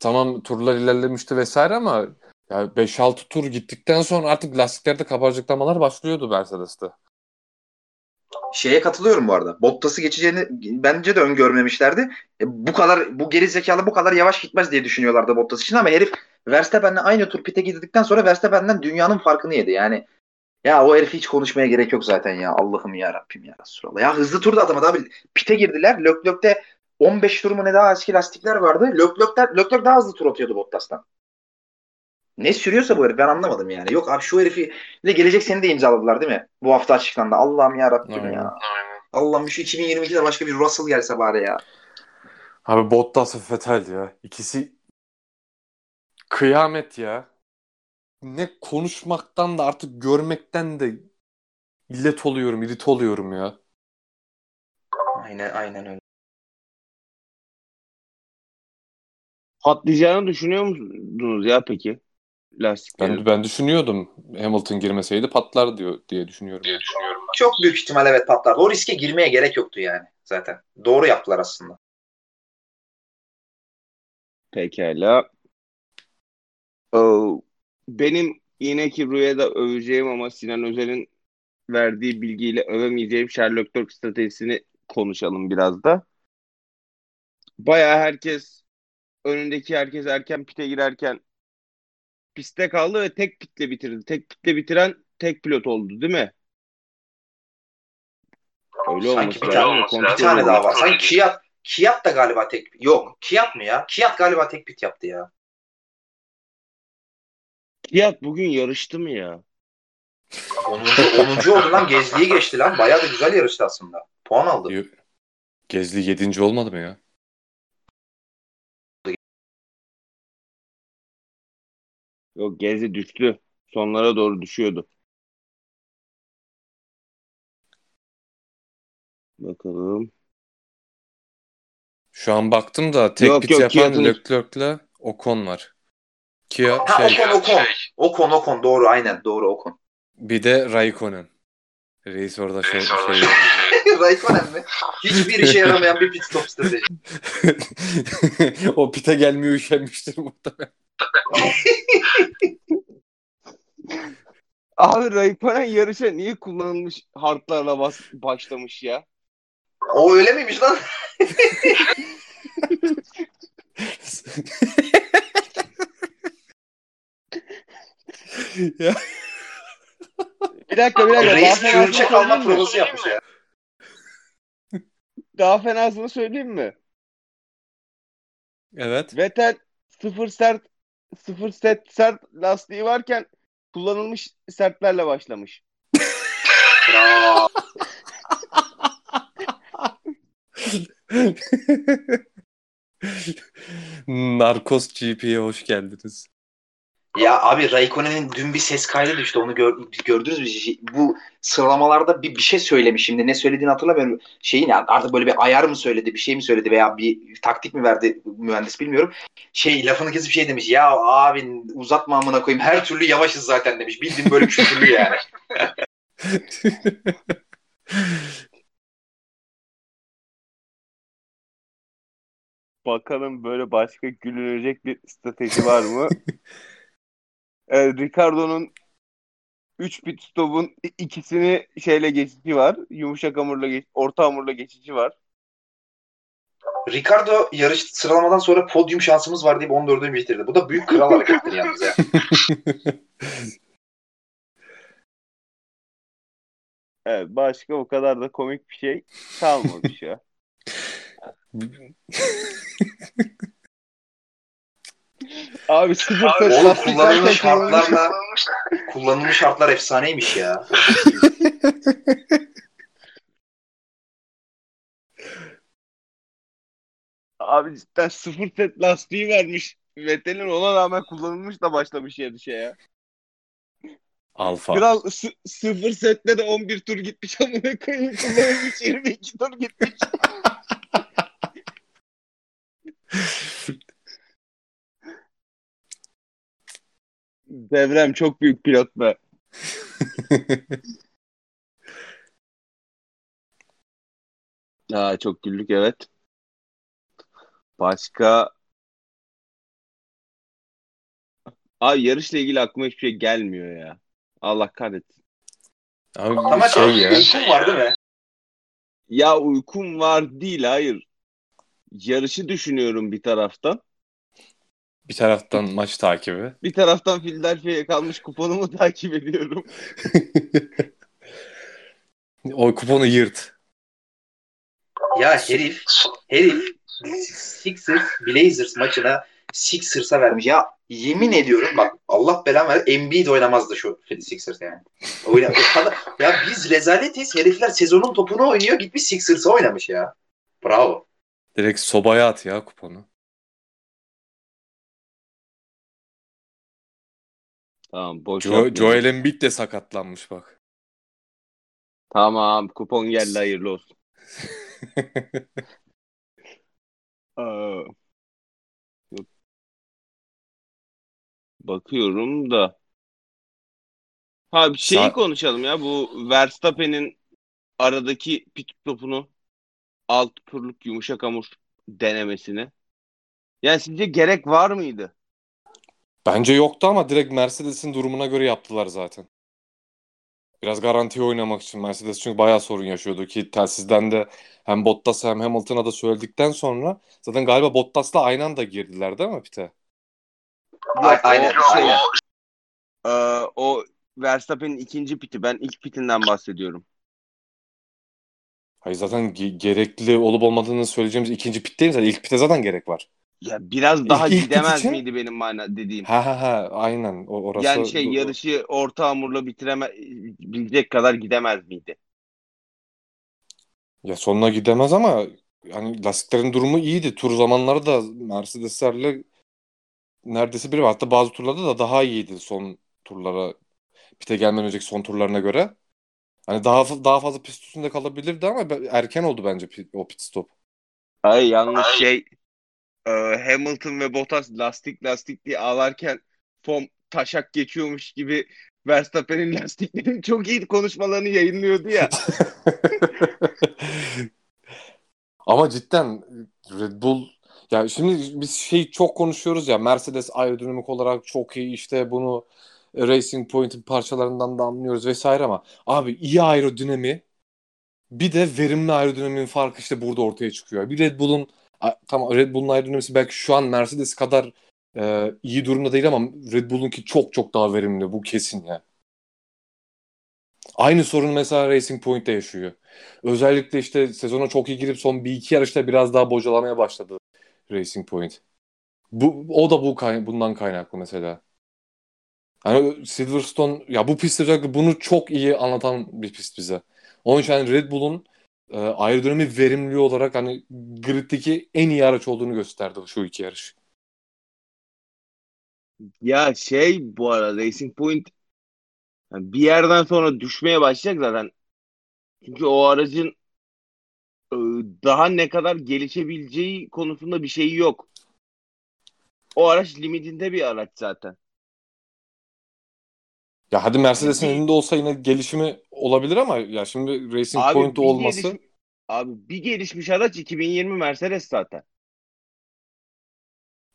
tamam turlar ilerlemişti vesaire ama yani 5-6 tur gittikten sonra artık lastiklerde kabarcıklamalar başlıyordu Mercedes'te. Şeye katılıyorum bu arada. Bottas'ı geçeceğini bence de öngörmemişlerdi. E, bu kadar bu geri zekalı bu kadar yavaş gitmez diye düşünüyorlardı Bottas için ama herif Verstappen'le aynı tur pite girdikten sonra Verstappen'den dünyanın farkını yedi. Yani ya o herif hiç konuşmaya gerek yok zaten ya. Allah'ım ya Rabbim ya Resulallah. Ya hızlı turda adama abi pite girdiler. Leclerc'te 15 tur mu ne daha eski lastikler vardı. Leclerc, Leclerc daha hızlı tur atıyordu Bottas'tan. Ne sürüyorsa bu herif ben anlamadım yani. Yok abi şu herifi de gelecek seni de imzaladılar değil mi? Bu hafta açıklandı. Allah'ım ya Rabbim ya. Allah'ım şu 2022'de başka bir Russell gelse bari ya. Abi Bottas ve Vettel ya. İkisi kıyamet ya. Ne konuşmaktan da artık görmekten de illet oluyorum, irit oluyorum ya. Aynen aynen öyle. Patlayacağını düşünüyor musunuz ya peki? lastikleri. Ben, ben düşünüyordum Hamilton girmeseydi patlar diyor diye düşünüyorum. Diye düşünüyorum. Çok büyük ihtimal evet patlar. O riske girmeye gerek yoktu yani zaten. Doğru yaptılar aslında. Pekala. Benim yine ki Rüya'da öveceğim ama Sinan Özel'in verdiği bilgiyle övemeyeceğim Sherlock Leclerc stratejisini konuşalım biraz da. Baya herkes önündeki herkes erken pite girerken pistte kaldı ve tek pitle bitirdi. Tek pitle bitiren tek pilot oldu değil mi? Öyle Sanki bir tane, bir tane daha var. Sanki Kiat, Kiat da galiba tek yok. Kiat mı ya? Kiat galiba tek pit yaptı ya. Kiyat bugün yarıştı mı ya? 10. 10. oldu lan Gezli'yi geçti lan. Bayağı da güzel yarıştı aslında. Puan aldı. Gezli 7. olmadı mı ya? Yok Gezi düştü. Sonlara doğru düşüyordu. Bakalım. Şu an baktım da tek Yok, pit yok, yapan Leclerc'le Ocon var. Kia Ha şey Ocon Ocon. Ocon Ocon doğru aynen doğru Ocon. bir de Raikkonen. Reis orada şey, şey Raikkonen mi? Hiçbir işe yaramayan bir pit stop strateji. o pite gelmiyor üşenmiştir muhtemelen. Abi Raikkonen yarışa niye kullanılmış hardlarla bas başlamış ya? O öyle miymiş lan? Ya, Bir dakika bir dakika. Daha Reis fenasını fuel check alma söyleyeyim mi? provası yapmış ya. Daha fenasını söyleyeyim mi? evet. Vettel sıfır sert sıfır set sert lastiği varken kullanılmış sertlerle başlamış. Bravo. Narcos GP'ye hoş geldiniz. Ya abi Raikkonen'in dün bir ses kaydı düştü. Onu gör, gördünüz mü? Bu sıralamalarda bir, bir şey söylemiş. Şimdi ne söylediğini hatırlamıyorum. Şeyin ya artık böyle bir ayar mı söyledi, bir şey mi söyledi veya bir taktik mi verdi mühendis bilmiyorum. Şey lafını kesip şey demiş. Ya abi uzatma amına koyayım. Her türlü yavaşız zaten demiş. Bildiğin böyle küfürlü yani. Bakalım böyle başka gülünecek bir strateji var mı? Evet, Ricardo'nun 3 pit stop'un ikisini şeyle geçici var. Yumuşak hamurla geç, orta hamurla geçici var. Ricardo yarış sıralamadan sonra podyum şansımız var deyip 14'ü bitirdi. Bu da büyük kral harekettir yalnız ya. Evet, başka o kadar da komik bir şey kalmamış ya. Abi sıfır set Oğlum kullanılmış şartlarla kullanılmış şartlar efsaneymiş ya. Abi cidden sıfır set lastiği vermiş. Vettel'in ona rağmen kullanılmış da başlamış yarışa ya. Alfa. Kral sı- sıfır sette de 11 tur gitmiş amına koyayım kullanılmış 22 tur gitmiş. Devrem çok büyük pilot be. Aa, çok güldük evet. Başka Abi yarışla ilgili aklıma hiçbir şey gelmiyor ya. Allah kahretsin. Abi Ama şey ya. uykum var değil mi? Ya uykum var değil hayır. Yarışı düşünüyorum bir taraftan. Bir taraftan maç takibi. Bir taraftan Philadelphia'ya kalmış kuponumu takip ediyorum. o kuponu yırt. Ya herif, herif Sixers Blazers maçına Sixers'a vermiş. Ya yemin ediyorum bak Allah belanı ver Embiid oynamazdı şu Sixers yani. Oyna, o kadar- ya biz rezaletiz. Herifler sezonun topunu oynuyor. Gitmiş Sixers'a oynamış ya. Bravo. Direkt sobaya at ya kuponu. Tamam boş Jo. Joel Embiid de sakatlanmış bak. Tamam kupon geldi hayırlı olsun. Aa, yok. Bakıyorum da. Ha bir şeyi Sa- konuşalım ya bu Verstappen'in aradaki pit stopunu alt turluk yumuşak hamur denemesini. Yani sizce gerek var mıydı? Bence yoktu ama direkt Mercedes'in durumuna göre yaptılar zaten. Biraz garanti oynamak için Mercedes çünkü bayağı sorun yaşıyordu ki telsizden de hem Bottas'a hem Hamilton'a da söyledikten sonra zaten galiba Bottas'la aynı anda girdiler değil mi pite? Yok, aynen, o şey, aynen. Ee, o Verstappen'in ikinci piti. Ben ilk pitinden bahsediyorum. Hayır zaten ge- gerekli olup olmadığını söyleyeceğimiz ikinci pit değil mi? Zaten ilk pite zaten gerek var. Ya biraz daha İlk- gidemez için- miydi benim mana dediğim? Ha ha ha aynen o, orası. yani şey yarışı orta hamurla bitireme bilecek kadar gidemez miydi? Ya sonuna gidemez ama yani lastiklerin durumu iyiydi. Tur zamanları da Mercedeslerle neredeyse bir hatta bazı turlarda da daha iyiydi son turlara pite gelmeden önceki son turlarına göre. Hani daha daha fazla pist üstünde kalabilirdi ama erken oldu bence pit- o pit stop. Hayır yalnız şey e, Hamilton ve Bottas lastik lastik diye ağlarken Fom taşak geçiyormuş gibi Verstappen'in lastiklerin çok iyi konuşmalarını yayınlıyordu ya. Ama cidden Red Bull ya şimdi biz şey çok konuşuyoruz ya Mercedes aerodinamik olarak çok iyi işte bunu Racing Point'in parçalarından da anlıyoruz vesaire ama abi iyi aerodinami bir de verimli aerodinaminin farkı işte burada ortaya çıkıyor. Bir Red Bull'un tamam Red Bull'un aerodinamisi belki şu an Mercedes kadar e, iyi durumda değil ama Red Bull'unki çok çok daha verimli bu kesin ya. Aynı sorun mesela Racing Point'te yaşıyor. Özellikle işte sezona çok iyi girip son bir iki yarışta biraz daha bocalamaya başladı Racing Point. Bu, o da bu bundan kaynaklı mesela. Yani Silverstone ya bu pist özellikle bunu çok iyi anlatan bir pist bize. Onun için hani Red Bull'un e, aerodinami verimli olarak hani griddeki en iyi araç olduğunu gösterdi şu iki yarış. Ya şey bu arada Racing Point yani bir yerden sonra düşmeye başlayacak zaten. Çünkü o aracın e, daha ne kadar gelişebileceği konusunda bir şeyi yok. O araç limitinde bir araç zaten. Ya hadi Mercedes'in elinde olsa yine gelişimi olabilir ama ya şimdi Racing Abi Point'te bir olması geliş- abi bir gelişmiş araç 2020 Mercedes zaten.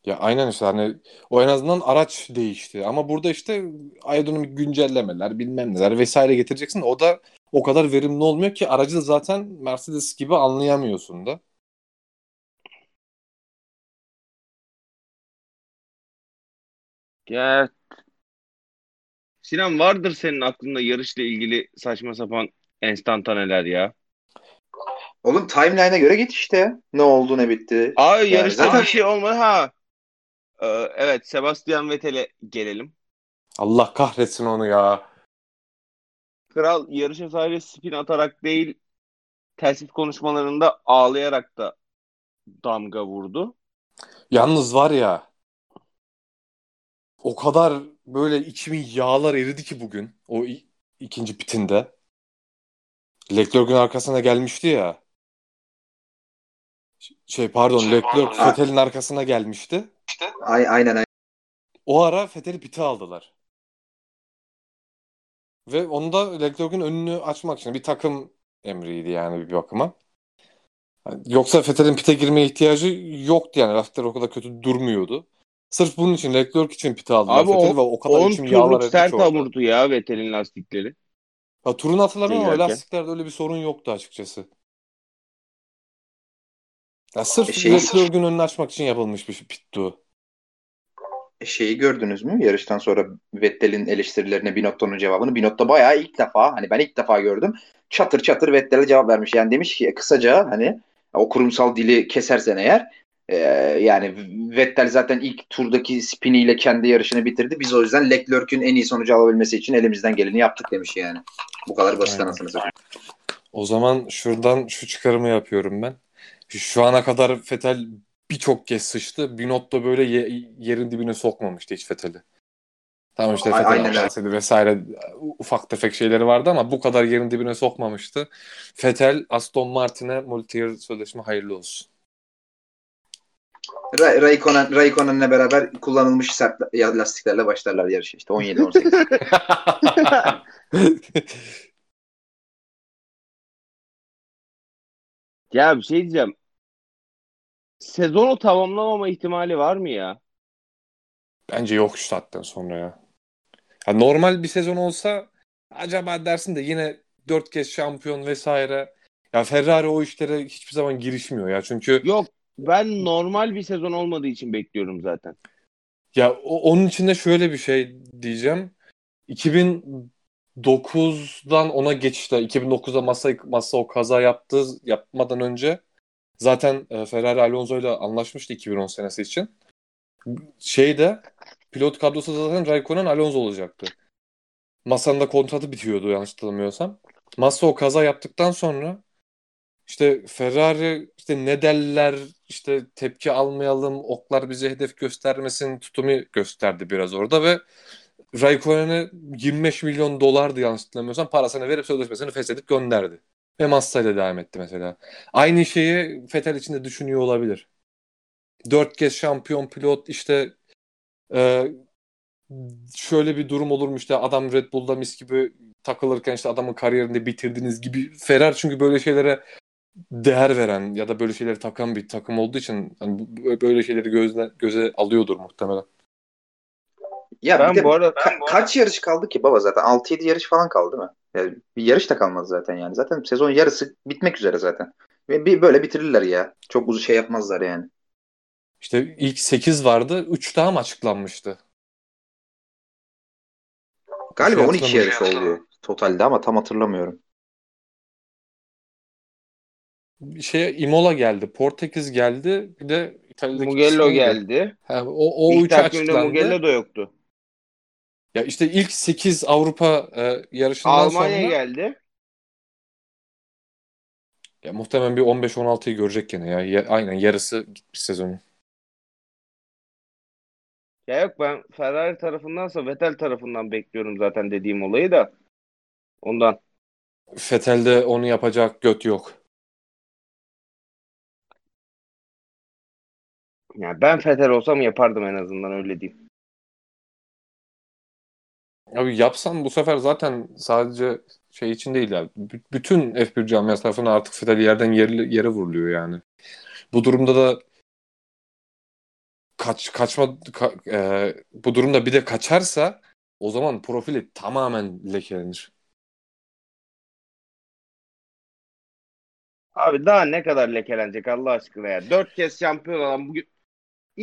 Ya aynen işte hani o en azından araç değişti. Ama burada işte aerodinamik güncellemeler bilmem neler vesaire getireceksin. O da o kadar verimli olmuyor ki aracı da zaten Mercedes gibi anlayamıyorsun da. Ya Sinan vardır senin aklında yarışla ilgili saçma sapan enstantaneler ya. Oğlum timeline'a göre git işte. Ne oldu ne bitti. Abi Yani yarışta zaten- bir şey olmadı ha. Ee, evet Sebastian Vettel'e gelelim. Allah kahretsin onu ya. Kral yarışa sadece spin atarak değil telsiz konuşmalarında ağlayarak da damga vurdu. Yalnız var ya o kadar böyle içimin yağlar eridi ki bugün o ikinci pitinde. Leclerc'in arkasına gelmişti ya. Şey pardon Leclerc Vettel'in arkasına gelmişti. Ay, aynen aynen. O ara Vettel'i pite aldılar. Ve onu da Leclerc'in önünü açmak için bir takım emriydi yani bir bakıma. Yoksa Vettel'in pite girmeye ihtiyacı yoktu yani. Lastikler o kadar kötü durmuyordu. Sırf bunun için Leclerc için pite aldılar Abi Vettel'i o- o kadar 10 içim yağlar turluk sert hamurdu ya Vettel'in lastikleri. Ya, turunu hatırlamıyorum ama lastiklerde öyle bir sorun yoktu açıkçası. Ya sırf E şey- Leclerc'in önünü açmak için yapılmış bir pitti o. Şeyi gördünüz mü? Yarıştan sonra Vettel'in eleştirilerine Binotto'nun cevabını. Binotto bayağı ilk defa hani ben ilk defa gördüm. Çatır çatır Vettel'e cevap vermiş. Yani demiş ki kısaca hani o kurumsal dili kesersen eğer e, yani Vettel zaten ilk turdaki spiniyle kendi yarışını bitirdi. Biz o yüzden Leclerc'ün en iyi sonucu alabilmesi için elimizden geleni yaptık demiş yani. Bu kadar basit Aynen. anasını satayım. O zaman şuradan şu çıkarımı yapıyorum ben. Şu ana kadar Vettel birçok kez sıçtı. Binotto böyle ye- yerin dibine sokmamıştı hiç Vettel'i. Tamam işte öyle. hatasıydı vesaire ufak tefek şeyleri vardı ama bu kadar yerin dibine sokmamıştı. Vettel Aston Martin'e multi sözleşme hayırlı olsun. Ra- Raikkonen, Raikkonen'le beraber kullanılmış sert la- lastiklerle başlarlar yarışı işte 17-18. Ya bir şey diyeceğim. Sezonu tamamlamama ihtimali var mı ya? Bence yok şu saatten sonra ya. Ha, normal bir sezon olsa acaba dersin de yine dört kez şampiyon vesaire. Ya Ferrari o işlere hiçbir zaman girişmiyor ya. Çünkü Yok ben normal bir sezon olmadığı için bekliyorum zaten. ya o- onun içinde şöyle bir şey diyeceğim. 2009'dan ona geçişte 2009'da Massa, Massa o kaza yaptığı yapmadan önce zaten e, Ferrari Alonso ile anlaşmıştı 2010 senesi için. Şeyde pilot kadrosu zaten Raikkonen Alonso olacaktı. Massa'nın da kontratı bitiyordu yanlış hatırlamıyorsam. Massa o kaza yaptıktan sonra işte Ferrari işte ne derler işte tepki almayalım oklar bize hedef göstermesin tutumu gösterdi biraz orada ve Raikkonen'e 25 milyon dolardı yanlış hatırlamıyorsam parasını verip sözleşmesini feshedip gönderdi. Ve Massa ile devam etti mesela. Aynı şeyi Vettel için de düşünüyor olabilir. Dört kez şampiyon pilot işte e, şöyle bir durum olur mu işte adam Red Bull'da mis gibi takılırken işte adamın kariyerini bitirdiniz gibi. Ferrari çünkü böyle şeylere değer veren ya da böyle şeyleri takan bir takım olduğu için hani böyle şeyleri gözle, göze alıyordur muhtemelen. Ya ben bir de bu arada, ka- bu arada... kaç yarış kaldı ki baba zaten? 6-7 yarış falan kaldı mı? Yani bir yarış da kalmadı zaten yani. Zaten sezon yarısı bitmek üzere zaten. Ve bir böyle bitirirler ya. Çok uzun şey yapmazlar yani. İşte ilk 8 vardı. 3 daha mı açıklanmıştı? Galiba 12 şey yarış oldu totalde ama tam hatırlamıyorum. Şey Imola geldi, Portekiz geldi, bir de İtalya'daki Mugello geldi. Ha, o o ilk açıklandı. Mugello da yoktu. Ya işte ilk 8 Avrupa e, yarışından Almanya sonra geldi. Ya muhtemelen bir 15-16'yı görecek gene ya. ya. Aynen yarısı gitmiş sezonu. Ya yok ben Ferrari tarafındansa Vettel tarafından bekliyorum zaten dediğim olayı da. Ondan. Vettel'de onu yapacak göt yok. Yani ben Fetel olsam yapardım en azından öyle diyeyim. Abi yapsam bu sefer zaten sadece şey için değil ya. B- bütün F1 camiası tarafından artık Fetel yerden yere, yere vuruluyor yani. Bu durumda da kaç kaçma ka, e, bu durumda bir de kaçarsa o zaman profili tamamen lekelenir. Abi daha ne kadar lekelenecek Allah aşkına ya. Dört kez şampiyon olan bugün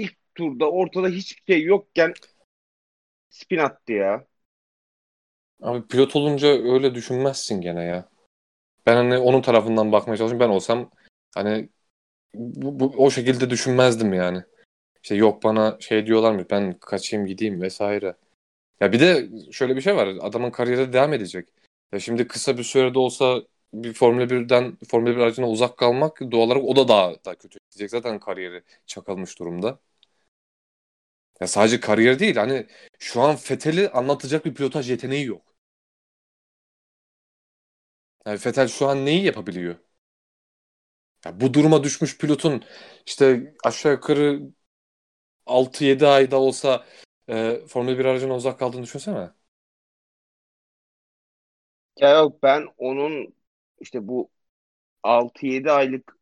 ilk turda ortada hiçbir şey yokken spin attı ya. Abi pilot olunca öyle düşünmezsin gene ya. Ben hani onun tarafından bakmaya çalışıyorum. Ben olsam hani bu, bu, o şekilde düşünmezdim yani. İşte yok bana şey diyorlar mı ben kaçayım gideyim vesaire. Ya bir de şöyle bir şey var. Adamın kariyeri devam edecek. Ya şimdi kısa bir sürede olsa bir Formula 1'den Formula 1 aracına uzak kalmak doğal olarak o da daha, daha kötü gidecek. Zaten kariyeri çakılmış durumda. Ya sadece kariyer değil hani şu an Fethel'i anlatacak bir pilotaj yeteneği yok. Yani Fettel şu an neyi yapabiliyor? Ya bu duruma düşmüş pilotun işte aşağı yukarı 6-7 ayda olsa e, Formula 1 aracına uzak kaldığını düşünsene. Ya yok ben onun işte bu 6-7 aylık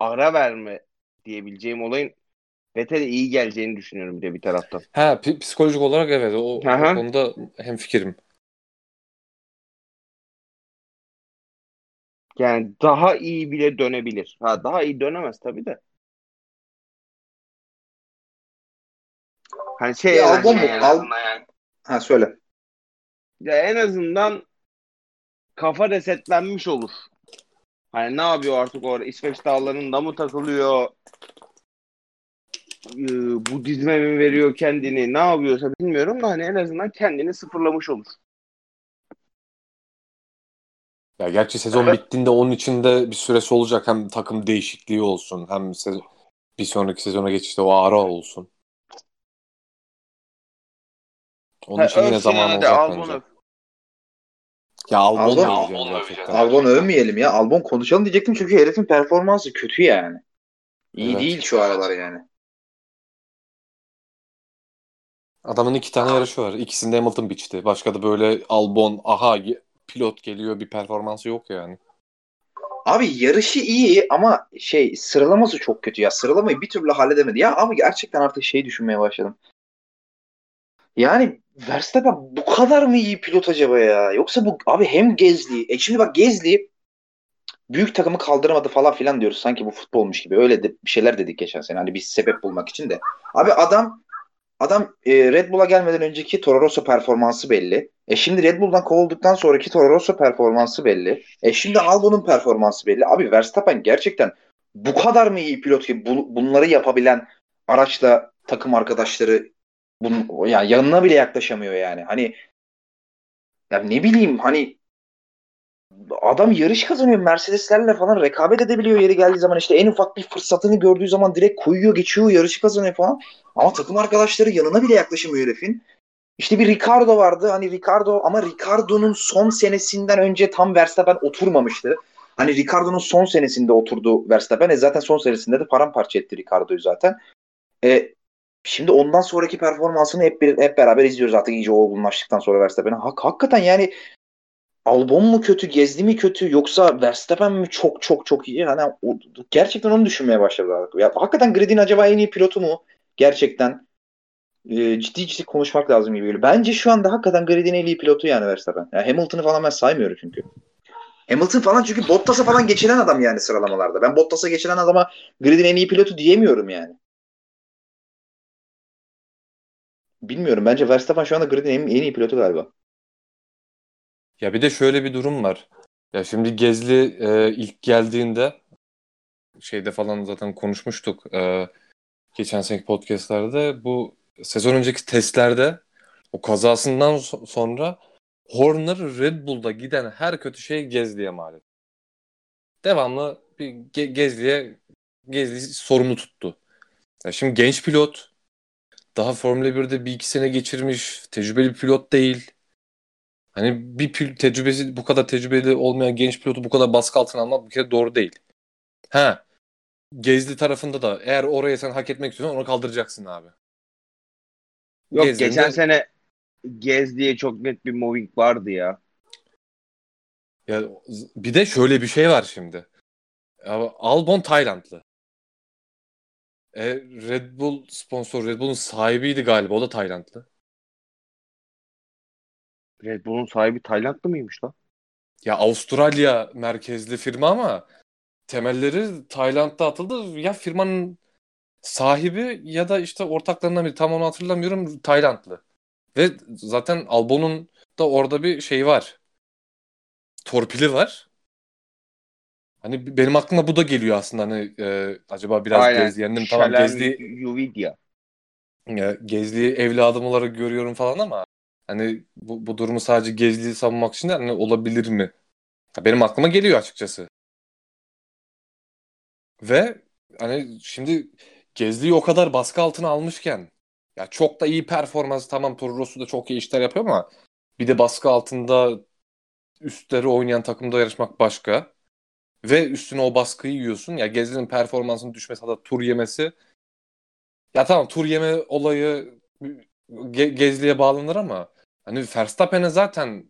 ara verme diyebileceğim olayın Vettel'e iyi geleceğini düşünüyorum bir de bir taraftan. Ha psikolojik olarak evet o, o konuda hem fikrim. Yani daha iyi bile dönebilir. Ha daha iyi dönemez tabii de. Hani şey ya albüm mu? Al... Yani. Ha söyle. Ya en azından kafa resetlenmiş olur. Hani ne yapıyor artık orada? İsveç dağlarında mı takılıyor? Ee, Budizme mi veriyor kendini? Ne yapıyorsa bilmiyorum da hani en azından kendini sıfırlamış olur. Ya gerçi sezon evet. bittiğinde onun içinde bir süresi olacak. Hem takım değişikliği olsun hem bir sonraki sezona geçişte o ara olsun. Onun ha, için yine zaman olacak Albon bence. Ya Albon, Albon, Albon, gerçekten. Albon övmeyelim ya. Albon konuşalım diyecektim çünkü herifin performansı kötü yani. İyi evet. değil şu aralar yani. Adamın iki tane yarışı var. İkisinde Hamilton biçti. Başka da böyle Albon, aha pilot geliyor bir performansı yok yani. Abi yarışı iyi ama şey sıralaması çok kötü ya. Sıralamayı bir türlü halledemedi. Ya abi gerçekten artık şey düşünmeye başladım. Yani Verstappen bu kadar mı iyi pilot acaba ya? Yoksa bu abi hem Gezli. E şimdi bak Gezli büyük takımı kaldıramadı falan filan diyoruz. Sanki bu futbolmuş gibi. Öyle de bir şeyler dedik geçen sene. Hani bir sebep bulmak için de. Abi adam Adam e, Red Bull'a gelmeden önceki Toro Rosso performansı belli. E şimdi Red Bull'dan kovulduktan sonraki Toro Rosso performansı belli. E şimdi Albon'un performansı belli. Abi Verstappen gerçekten bu kadar mı iyi pilot ki bu, bunları yapabilen araçla takım arkadaşları bun, yani yanına bile yaklaşamıyor yani. Hani ya ne bileyim hani adam yarış kazanıyor. Mercedeslerle falan rekabet edebiliyor yeri geldiği zaman işte en ufak bir fırsatını gördüğü zaman direkt koyuyor, geçiyor, yarışı kazanıyor falan. Ama takım arkadaşları yanına bile yaklaşamıyor herifin. İşte bir Ricardo vardı. Hani Ricardo ama Ricardo'nun son senesinden önce tam Verstappen oturmamıştı. Hani Ricardo'nun son senesinde oturdu Verstappen. E zaten son senesinde de paramparça etti Ricardo'yu zaten. E, şimdi ondan sonraki performansını hep bir, hep beraber izliyoruz artık iyice olgunlaştıktan sonra Verstappen'in. Hak, hakikaten yani Albon mu kötü, Gezdi mi kötü yoksa Verstappen mi çok çok çok iyi? Hani o, gerçekten onu düşünmeye başladılar. Ya, hakikaten Grid'in acaba en iyi pilotu mu? Gerçekten e, ciddi ciddi konuşmak lazım gibi geliyor. Bence şu anda hakikaten Grid'in en iyi pilotu yani Verstappen. Yani Hamilton'ı falan ben saymıyorum çünkü. Hamilton falan çünkü Bottas'a falan geçilen adam yani sıralamalarda. Ben Bottas'a geçilen adama Grid'in en iyi pilotu diyemiyorum yani. Bilmiyorum. Bence Verstappen şu anda Grid'in en, en iyi pilotu galiba. Ya bir de şöyle bir durum var. Ya şimdi Gezli e, ilk geldiğinde şeyde falan zaten konuşmuştuk. E, geçen seneki podcastlerde bu sezon önceki testlerde o kazasından so- sonra Horner Red Bull'da giden her kötü şey Gezli'ye mal. Devamlı bir Ge- Gezli'ye Gezli sorumlu tuttu. Ya şimdi genç pilot daha Formula 1'de bir iki sene geçirmiş tecrübeli pilot değil. Hani bir tecrübesi bu kadar tecrübeli olmayan genç pilotu bu kadar baskı altına almak bir kere doğru değil. Ha. Gezli tarafında da eğer oraya sen hak etmek istiyorsan onu kaldıracaksın abi. Yok Gezdiğinde- geçen sene Gez diye çok net bir moving vardı ya. Ya bir de şöyle bir şey var şimdi. Albon Taylandlı. E, Red Bull sponsor Red Bull'un sahibiydi galiba o da Taylandlı. Red Bull'un sahibi Taylandlı mıymış lan? Ya Avustralya merkezli firma ama temelleri Tayland'da atıldı. Ya firmanın sahibi ya da işte ortaklarından biri tam onu hatırlamıyorum Taylandlı. Ve zaten Albon'un da orada bir şey var. Torpili var. Hani benim aklıma bu da geliyor aslında hani e, acaba biraz Aynen. Gezli yendim tamam Şalen Gezli Yuvidya. ya, Gezli'yi evladım olarak görüyorum falan ama hani bu, bu durumu sadece Gezli'yi savunmak için de hani olabilir mi? Ya benim aklıma geliyor açıkçası. Ve hani şimdi Gezli'yi o kadar baskı altına almışken ya çok da iyi performans tamam Toro da çok iyi işler yapıyor ama bir de baskı altında üstleri oynayan takımda yarışmak başka. Ve üstüne o baskıyı yiyorsun. Ya Gezli'nin performansının düşmesi hatta tur yemesi. Ya tamam tur yeme olayı Ge- Gezli'ye bağlanır ama hani Verstappen'e zaten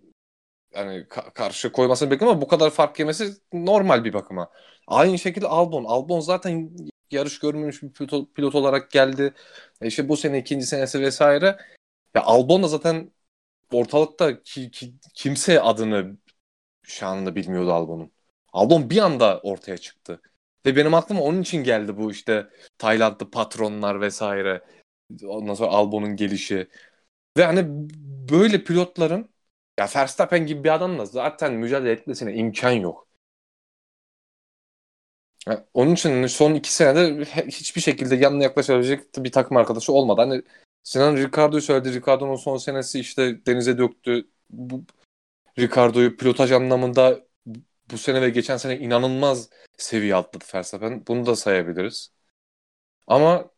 hani ka- karşı koymasını bekliyorum ama bu kadar fark yemesi normal bir bakıma. Aynı şekilde Albon. Albon zaten yarış görmemiş bir pilot, pilot olarak geldi. E işte bu sene ikinci senesi vesaire. Ya Albon da zaten ortalıkta ki, ki- kimse adını şanını bilmiyordu Albon'un. Albon bir anda ortaya çıktı. Ve benim aklıma onun için geldi bu işte Taylandlı patronlar vesaire. Ondan sonra Albon'un gelişi. Ve hani böyle pilotların ya Verstappen gibi bir adamla zaten mücadele etmesine imkan yok. Ya onun için son iki senede hiçbir şekilde yanına yaklaşabilecek bir takım arkadaşı olmadı. Hani Sinan Ricardo'yu söyledi. Ricardo'nun son senesi işte denize döktü. Bu, Ricardo'yu pilotaj anlamında bu sene ve geçen sene inanılmaz seviye atladı Verstappen. Bunu da sayabiliriz. Ama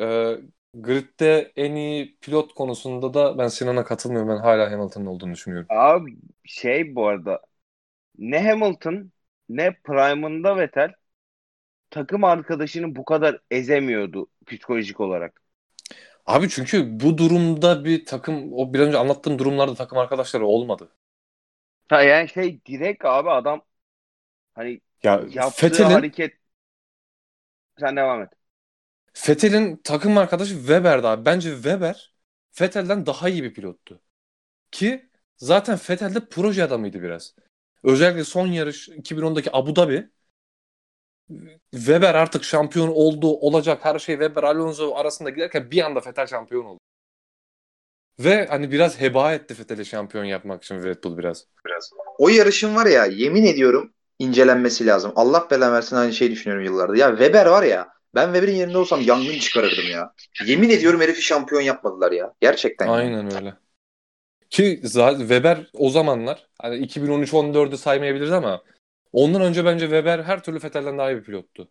e, gridde en iyi pilot konusunda da ben Sinan'a katılmıyorum. Ben hala Hamilton'ın olduğunu düşünüyorum. Abi şey bu arada ne Hamilton ne Prime'ında Vettel takım arkadaşını bu kadar ezemiyordu psikolojik olarak. Abi çünkü bu durumda bir takım o bir önce anlattığım durumlarda takım arkadaşları olmadı. Ha yani şey direkt abi adam hani Ya yaptığı Vettel'in hareket sen devam et. Vettel'in takım arkadaşı Weber'di abi. Bence Weber Vettel'den daha iyi bir pilottu. Ki zaten Vettel de proje adamıydı biraz. Özellikle son yarış 2010'daki Abu Dhabi Weber artık şampiyon oldu olacak her şey Weber Alonso arasında giderken bir anda Vettel şampiyon oldu. Ve hani biraz heba etti Vettel'i şampiyon yapmak için Red Bull biraz. biraz. O yarışın var ya yemin ediyorum incelenmesi lazım. Allah belanı versin aynı şeyi düşünüyorum yıllardır. Ya Weber var ya ben Weber'in yerinde olsam yangın çıkarırdım ya. Yemin ediyorum herifi şampiyon yapmadılar ya. Gerçekten. Aynen öyle. Ki zaten Weber o zamanlar hani 2013-14'ü saymayabiliriz ama ondan önce bence Weber her türlü Vettel'den daha iyi bir pilottu.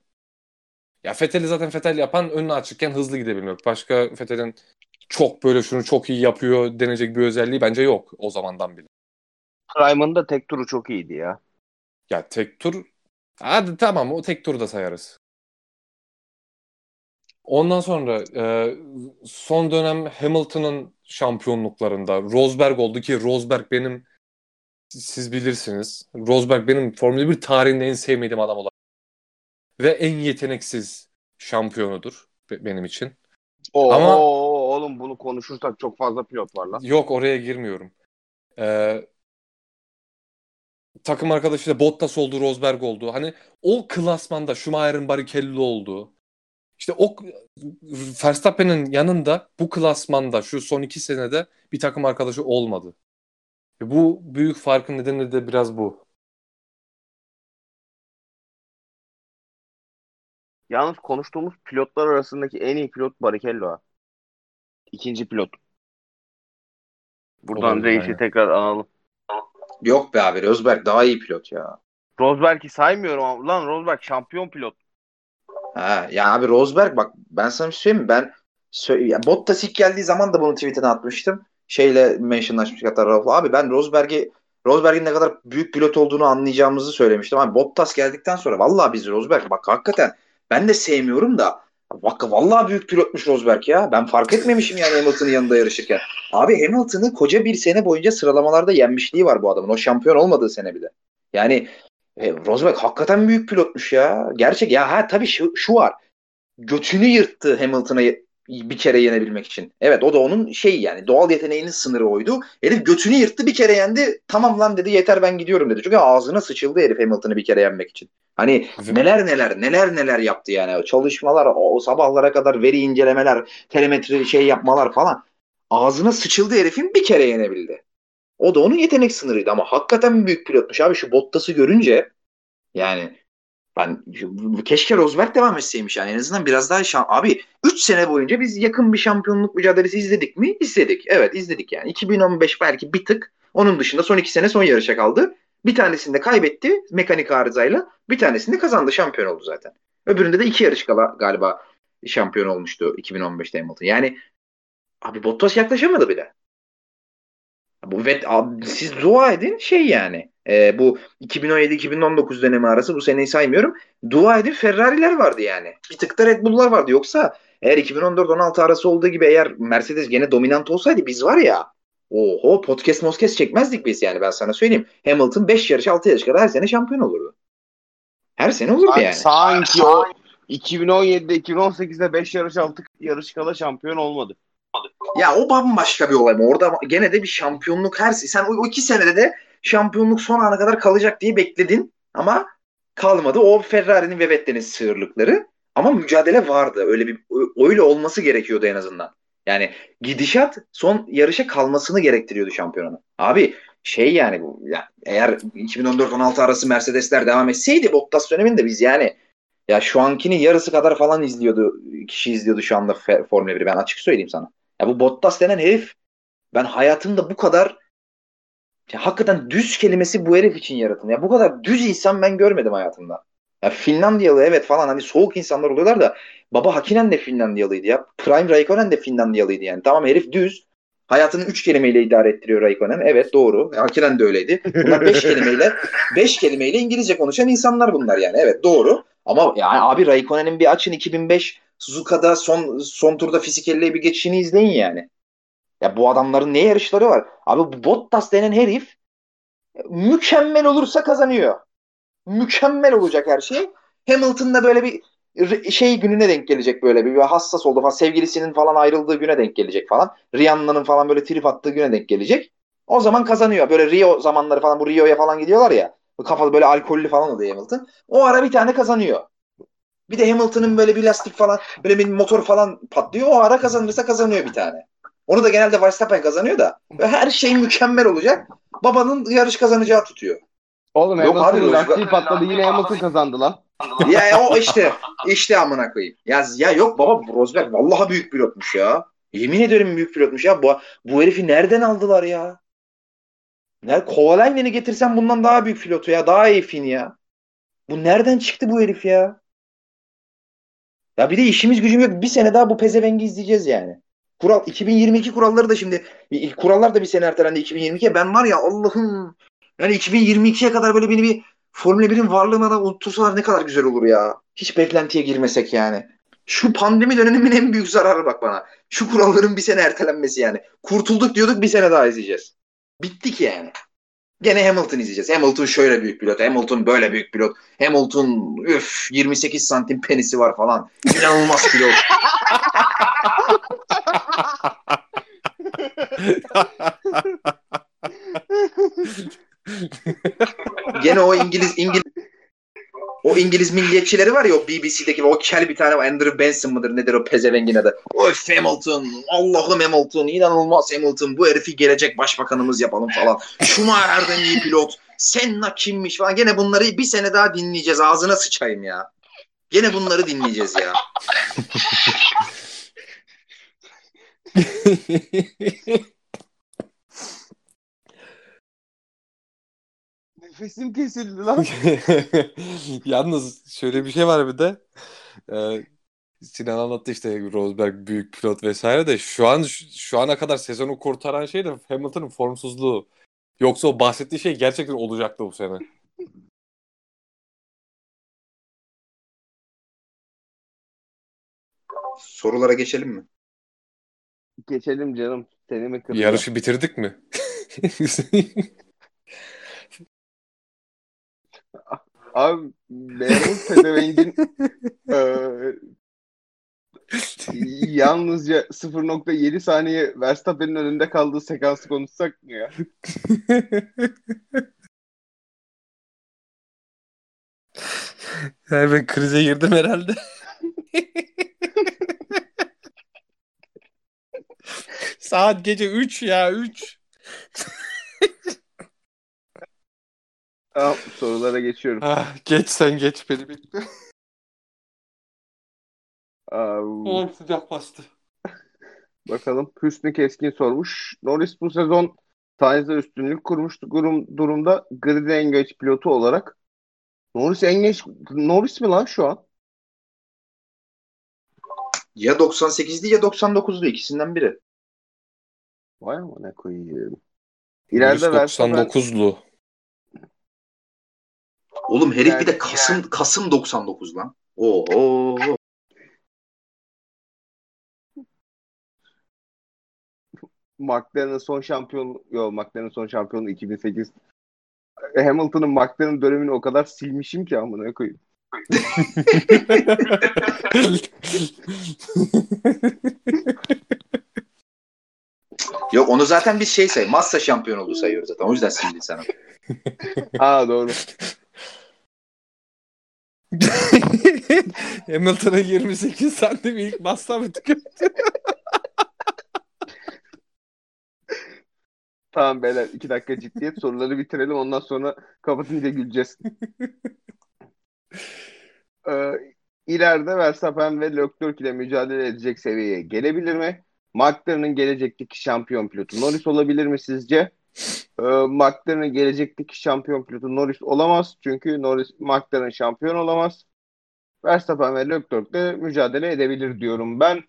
Ya Vettel'i zaten Vettel yapan önüne açıkken hızlı gidebilmek. Başka Vettel'in çok böyle şunu çok iyi yapıyor denecek bir özelliği bence yok o zamandan bile. Prime'ın da tek turu çok iyiydi ya. Ya tek tur hadi tamam o tek turu da sayarız. Ondan sonra e, son dönem Hamilton'ın şampiyonluklarında Rosberg oldu ki Rosberg benim siz bilirsiniz. Rosberg benim Formula 1 tarihinde en sevmediğim adam olarak. Ve en yeteneksiz şampiyonudur benim için. Oo, Ama oğlum bunu konuşursak çok fazla pilot var lan. Yok oraya girmiyorum. Ee, takım arkadaşı da Bottas oldu, Rosberg oldu. Hani o klasmanda Schumacher'ın Barrichello olduğu. İşte o Verstappen'in yanında bu klasmanda şu son iki senede bir takım arkadaşı olmadı. Ve bu büyük farkın nedeni de biraz bu. Yalnız konuştuğumuz pilotlar arasındaki en iyi pilot Barrichello. İkinci pilot. Buradan Olabilir, reisi tekrar analım. Yok be abi Rosberg daha iyi pilot ya. Rosberg'i saymıyorum ama lan Rosberg şampiyon pilot. Ha, ya abi Rosberg bak ben sana bir şey söyleyeyim mi? Ben ya Bottas ilk geldiği zaman da bunu tweetine atmıştım. Şeyle mentionlaşmış hatta Rauf. Abi ben Rosberg'i Rosberg'in ne kadar büyük pilot olduğunu anlayacağımızı söylemiştim. Abi Bottas geldikten sonra vallahi biz Rosberg bak hakikaten ben de sevmiyorum da bak vallahi büyük pilotmuş Rosberg ya. Ben fark etmemişim yani Hamilton'ın yanında yarışırken. Abi Hamilton'ı koca bir sene boyunca sıralamalarda yenmişliği var bu adamın. O şampiyon olmadığı sene bile. Yani e, Rosberg hakikaten büyük pilotmuş ya. Gerçek ya ha tabii şu, şu var. Götünü yırttı Hamilton'a bir kere yenebilmek için. Evet o da onun şey yani doğal yeteneğinin sınırı oydu. Herif götünü yırttı bir kere yendi. Tamam lan dedi yeter ben gidiyorum dedi. Çünkü ağzına sıçıldı herif Hamilton'ı bir kere yenmek için. Hani neler neler neler neler yaptı yani. Çalışmalar, o sabahlara kadar veri incelemeler, telemetri şey yapmalar falan. Ağzına sıçıldı herifin bir kere yenebildi. O da onun yetenek sınırıydı ama hakikaten büyük pilotmuş abi şu Bottas'ı görünce yani ben keşke Rosberg devam etseymiş yani en azından biraz daha şan abi 3 sene boyunca biz yakın bir şampiyonluk mücadelesi izledik mi? İzledik. Evet izledik yani. 2015 belki bir tık. Onun dışında son 2 sene son yarışa kaldı. Bir tanesinde kaybetti mekanik arızayla. Bir tanesinde kazandı şampiyon oldu zaten. Öbüründe de iki yarış kala galiba şampiyon olmuştu 2015'te Hamilton. Yani abi Bottas yaklaşamadı bile. Bu vet abi, siz dua edin şey yani. E, bu 2017-2019 dönemi arası bu seneyi saymıyorum. Dua edin Ferrari'ler vardı yani. Bir tık da Red Bull'lar vardı. Yoksa eğer 2014-16 arası olduğu gibi eğer Mercedes gene dominant olsaydı biz var ya oho podcast moskes çekmezdik biz yani ben sana söyleyeyim. Hamilton 5 yarış 6 yarış kadar her sene şampiyon olurdu. Her sene olurdu sanki, yani. Sanki o 2017'de 2018'de 5 yarış 6 yarış kala şampiyon olmadı. Ya o bambaşka bir olay mı? Orada gene de bir şampiyonluk her sen o, o iki senede de şampiyonluk son ana kadar kalacak diye bekledin ama kalmadı. O Ferrari'nin ve Vettel'in sığırlıkları ama mücadele vardı. Öyle bir öyle olması gerekiyordu en azından. Yani gidişat son yarışa kalmasını gerektiriyordu şampiyonun. Abi şey yani bu ya eğer 2014-16 arası Mercedesler devam etseydi Bottas döneminde biz yani ya şu ankinin yarısı kadar falan izliyordu kişi izliyordu şu anda Formula 1'i ben açık söyleyeyim sana. Ya bu Bottas denen herif ben hayatımda bu kadar ya hakikaten düz kelimesi bu herif için yaratıldı. Ya bu kadar düz insan ben görmedim hayatımda. Ya Finlandiyalı evet falan hani soğuk insanlar oluyorlar da baba Hakinen de Finlandiyalıydı ya. Prime Raikkonen de Finlandiyalıydı yani. Tamam herif düz. Hayatını üç kelimeyle idare ettiriyor Raikkonen. Evet doğru. Hakinen de öyleydi. Bunlar beş kelimeyle beş kelimeyle İngilizce konuşan insanlar bunlar yani. Evet doğru. Ama yani abi Raikkonen'in bir açın 2005 Suzuka'da son son turda fizikelliğe bir geçişini izleyin yani. Ya bu adamların ne yarışları var? Abi bu Bottas denen herif mükemmel olursa kazanıyor. Mükemmel olacak her şey. Hamilton'da böyle bir şey gününe denk gelecek böyle bir, bir hassas oldu falan sevgilisinin falan ayrıldığı güne denk gelecek falan. Rihanna'nın falan böyle trip attığı güne denk gelecek. O zaman kazanıyor. Böyle Rio zamanları falan bu Rio'ya falan gidiyorlar ya. Kafalı böyle alkollü falan oluyor Hamilton. O ara bir tane kazanıyor. Bir de Hamilton'ın böyle bir lastik falan böyle bir motor falan patlıyor. O ara kazanırsa kazanıyor bir tane. Onu da genelde Verstappen kazanıyor da. Her şey mükemmel olacak. Babanın yarış kazanacağı tutuyor. Oğlum Yok Hamilton'ın lastiği patladı yine Hamilton kazandı lan. ya, ya o işte işte amına koyayım. Ya, ya yok baba Rosberg vallahi büyük pilotmuş ya. Yemin ederim büyük pilotmuş ya. Bu, bu herifi nereden aldılar ya? Nerede Kovalainen'i getirsen bundan daha büyük pilotu ya. Daha iyi fin ya. Bu nereden çıktı bu herif ya? Ya bir de işimiz gücüm yok. Bir sene daha bu pezevengi izleyeceğiz yani. Kural 2022 kuralları da şimdi kurallar da bir sene ertelendi 2022'ye. Ben var ya Allah'ım yani 2022'ye kadar böyle beni bir Formula 1'in varlığına da unuttursalar ne kadar güzel olur ya. Hiç beklentiye girmesek yani. Şu pandemi döneminin en büyük zararı bak bana. Şu kuralların bir sene ertelenmesi yani. Kurtulduk diyorduk bir sene daha izleyeceğiz. Bittik yani. Gene Hamilton izleyeceğiz. Hamilton şöyle büyük pilot. Hamilton böyle büyük pilot. Hamilton üf 28 santim penisi var falan. İnanılmaz pilot. Gene o İngiliz İngiliz o İngiliz milliyetçileri var ya o BBC'deki o kel bir tane Andrew Benson mıdır nedir o pezevengin adı. Of Hamilton Allah'ım Hamilton inanılmaz Hamilton bu herifi gelecek başbakanımız yapalım falan. Schumacher'den iyi pilot. Senna kimmiş falan. Gene bunları bir sene daha dinleyeceğiz. Ağzına sıçayım ya. Gene bunları dinleyeceğiz ya. Nefesim kesildi lan. Yalnız şöyle bir şey var bir de. Ee, Sinan anlattı işte Rosberg büyük pilot vesaire de şu an şu ana kadar sezonu kurtaran şey de Hamilton'ın formsuzluğu. Yoksa o bahsettiği şey gerçekten olacaktı bu sene. Sorulara geçelim mi? Geçelim canım. Seni mi kıracağım? Yarışı bitirdik mi? Abi Beyazıt Pezeveng'in eee, yalnızca 0.7 saniye Verstappen'in önünde kaldığı sekansı konuşsak mı ya? Yani ben krize girdim herhalde. Saat gece 3 ya 3. Tamam sorulara geçiyorum. Ah, geç sen geç beni bekle. Aa, Oh, sıcak bastı. bakalım. Hüsnü Keskin sormuş. Norris bu sezon Sainz'e üstünlük kurmuş durum, durumda grid en geç pilotu olarak. Norris en geç Norris mi lan şu an? Ya 98'li ya 99'lu ikisinden biri. Vay amına koyayım. Norris İleride Verstappen 99'lu. Oğlum herif Yani- bir de Kasım Kasım 99 lan. Oho. McLaren'ın son şampiyon yok McLaren'ın son şampiyonu 2008. Hamilton'ın McLaren dönemini o kadar silmişim ki amına koyayım. Yok onu zaten biz şey say. Massa şampiyon oldu sayıyoruz zaten. O yüzden sildi sana. Aa doğru. Hamilton'ın 28 santim ilk bassa mı tüketti? Tamam beyler iki dakika ciddiyet soruları bitirelim ondan sonra kapatınca güleceğiz. ee, ileride Verstappen ve Leclerc ile mücadele edecek seviyeye gelebilir mi? McLaren'ın gelecekteki şampiyon pilotu Norris olabilir mi sizce? Ee, McLaren'ın gelecekteki şampiyon pilotu Norris olamaz. Çünkü Norris McLaren şampiyon olamaz. Verstappen ve Leclerc de mücadele edebilir diyorum ben.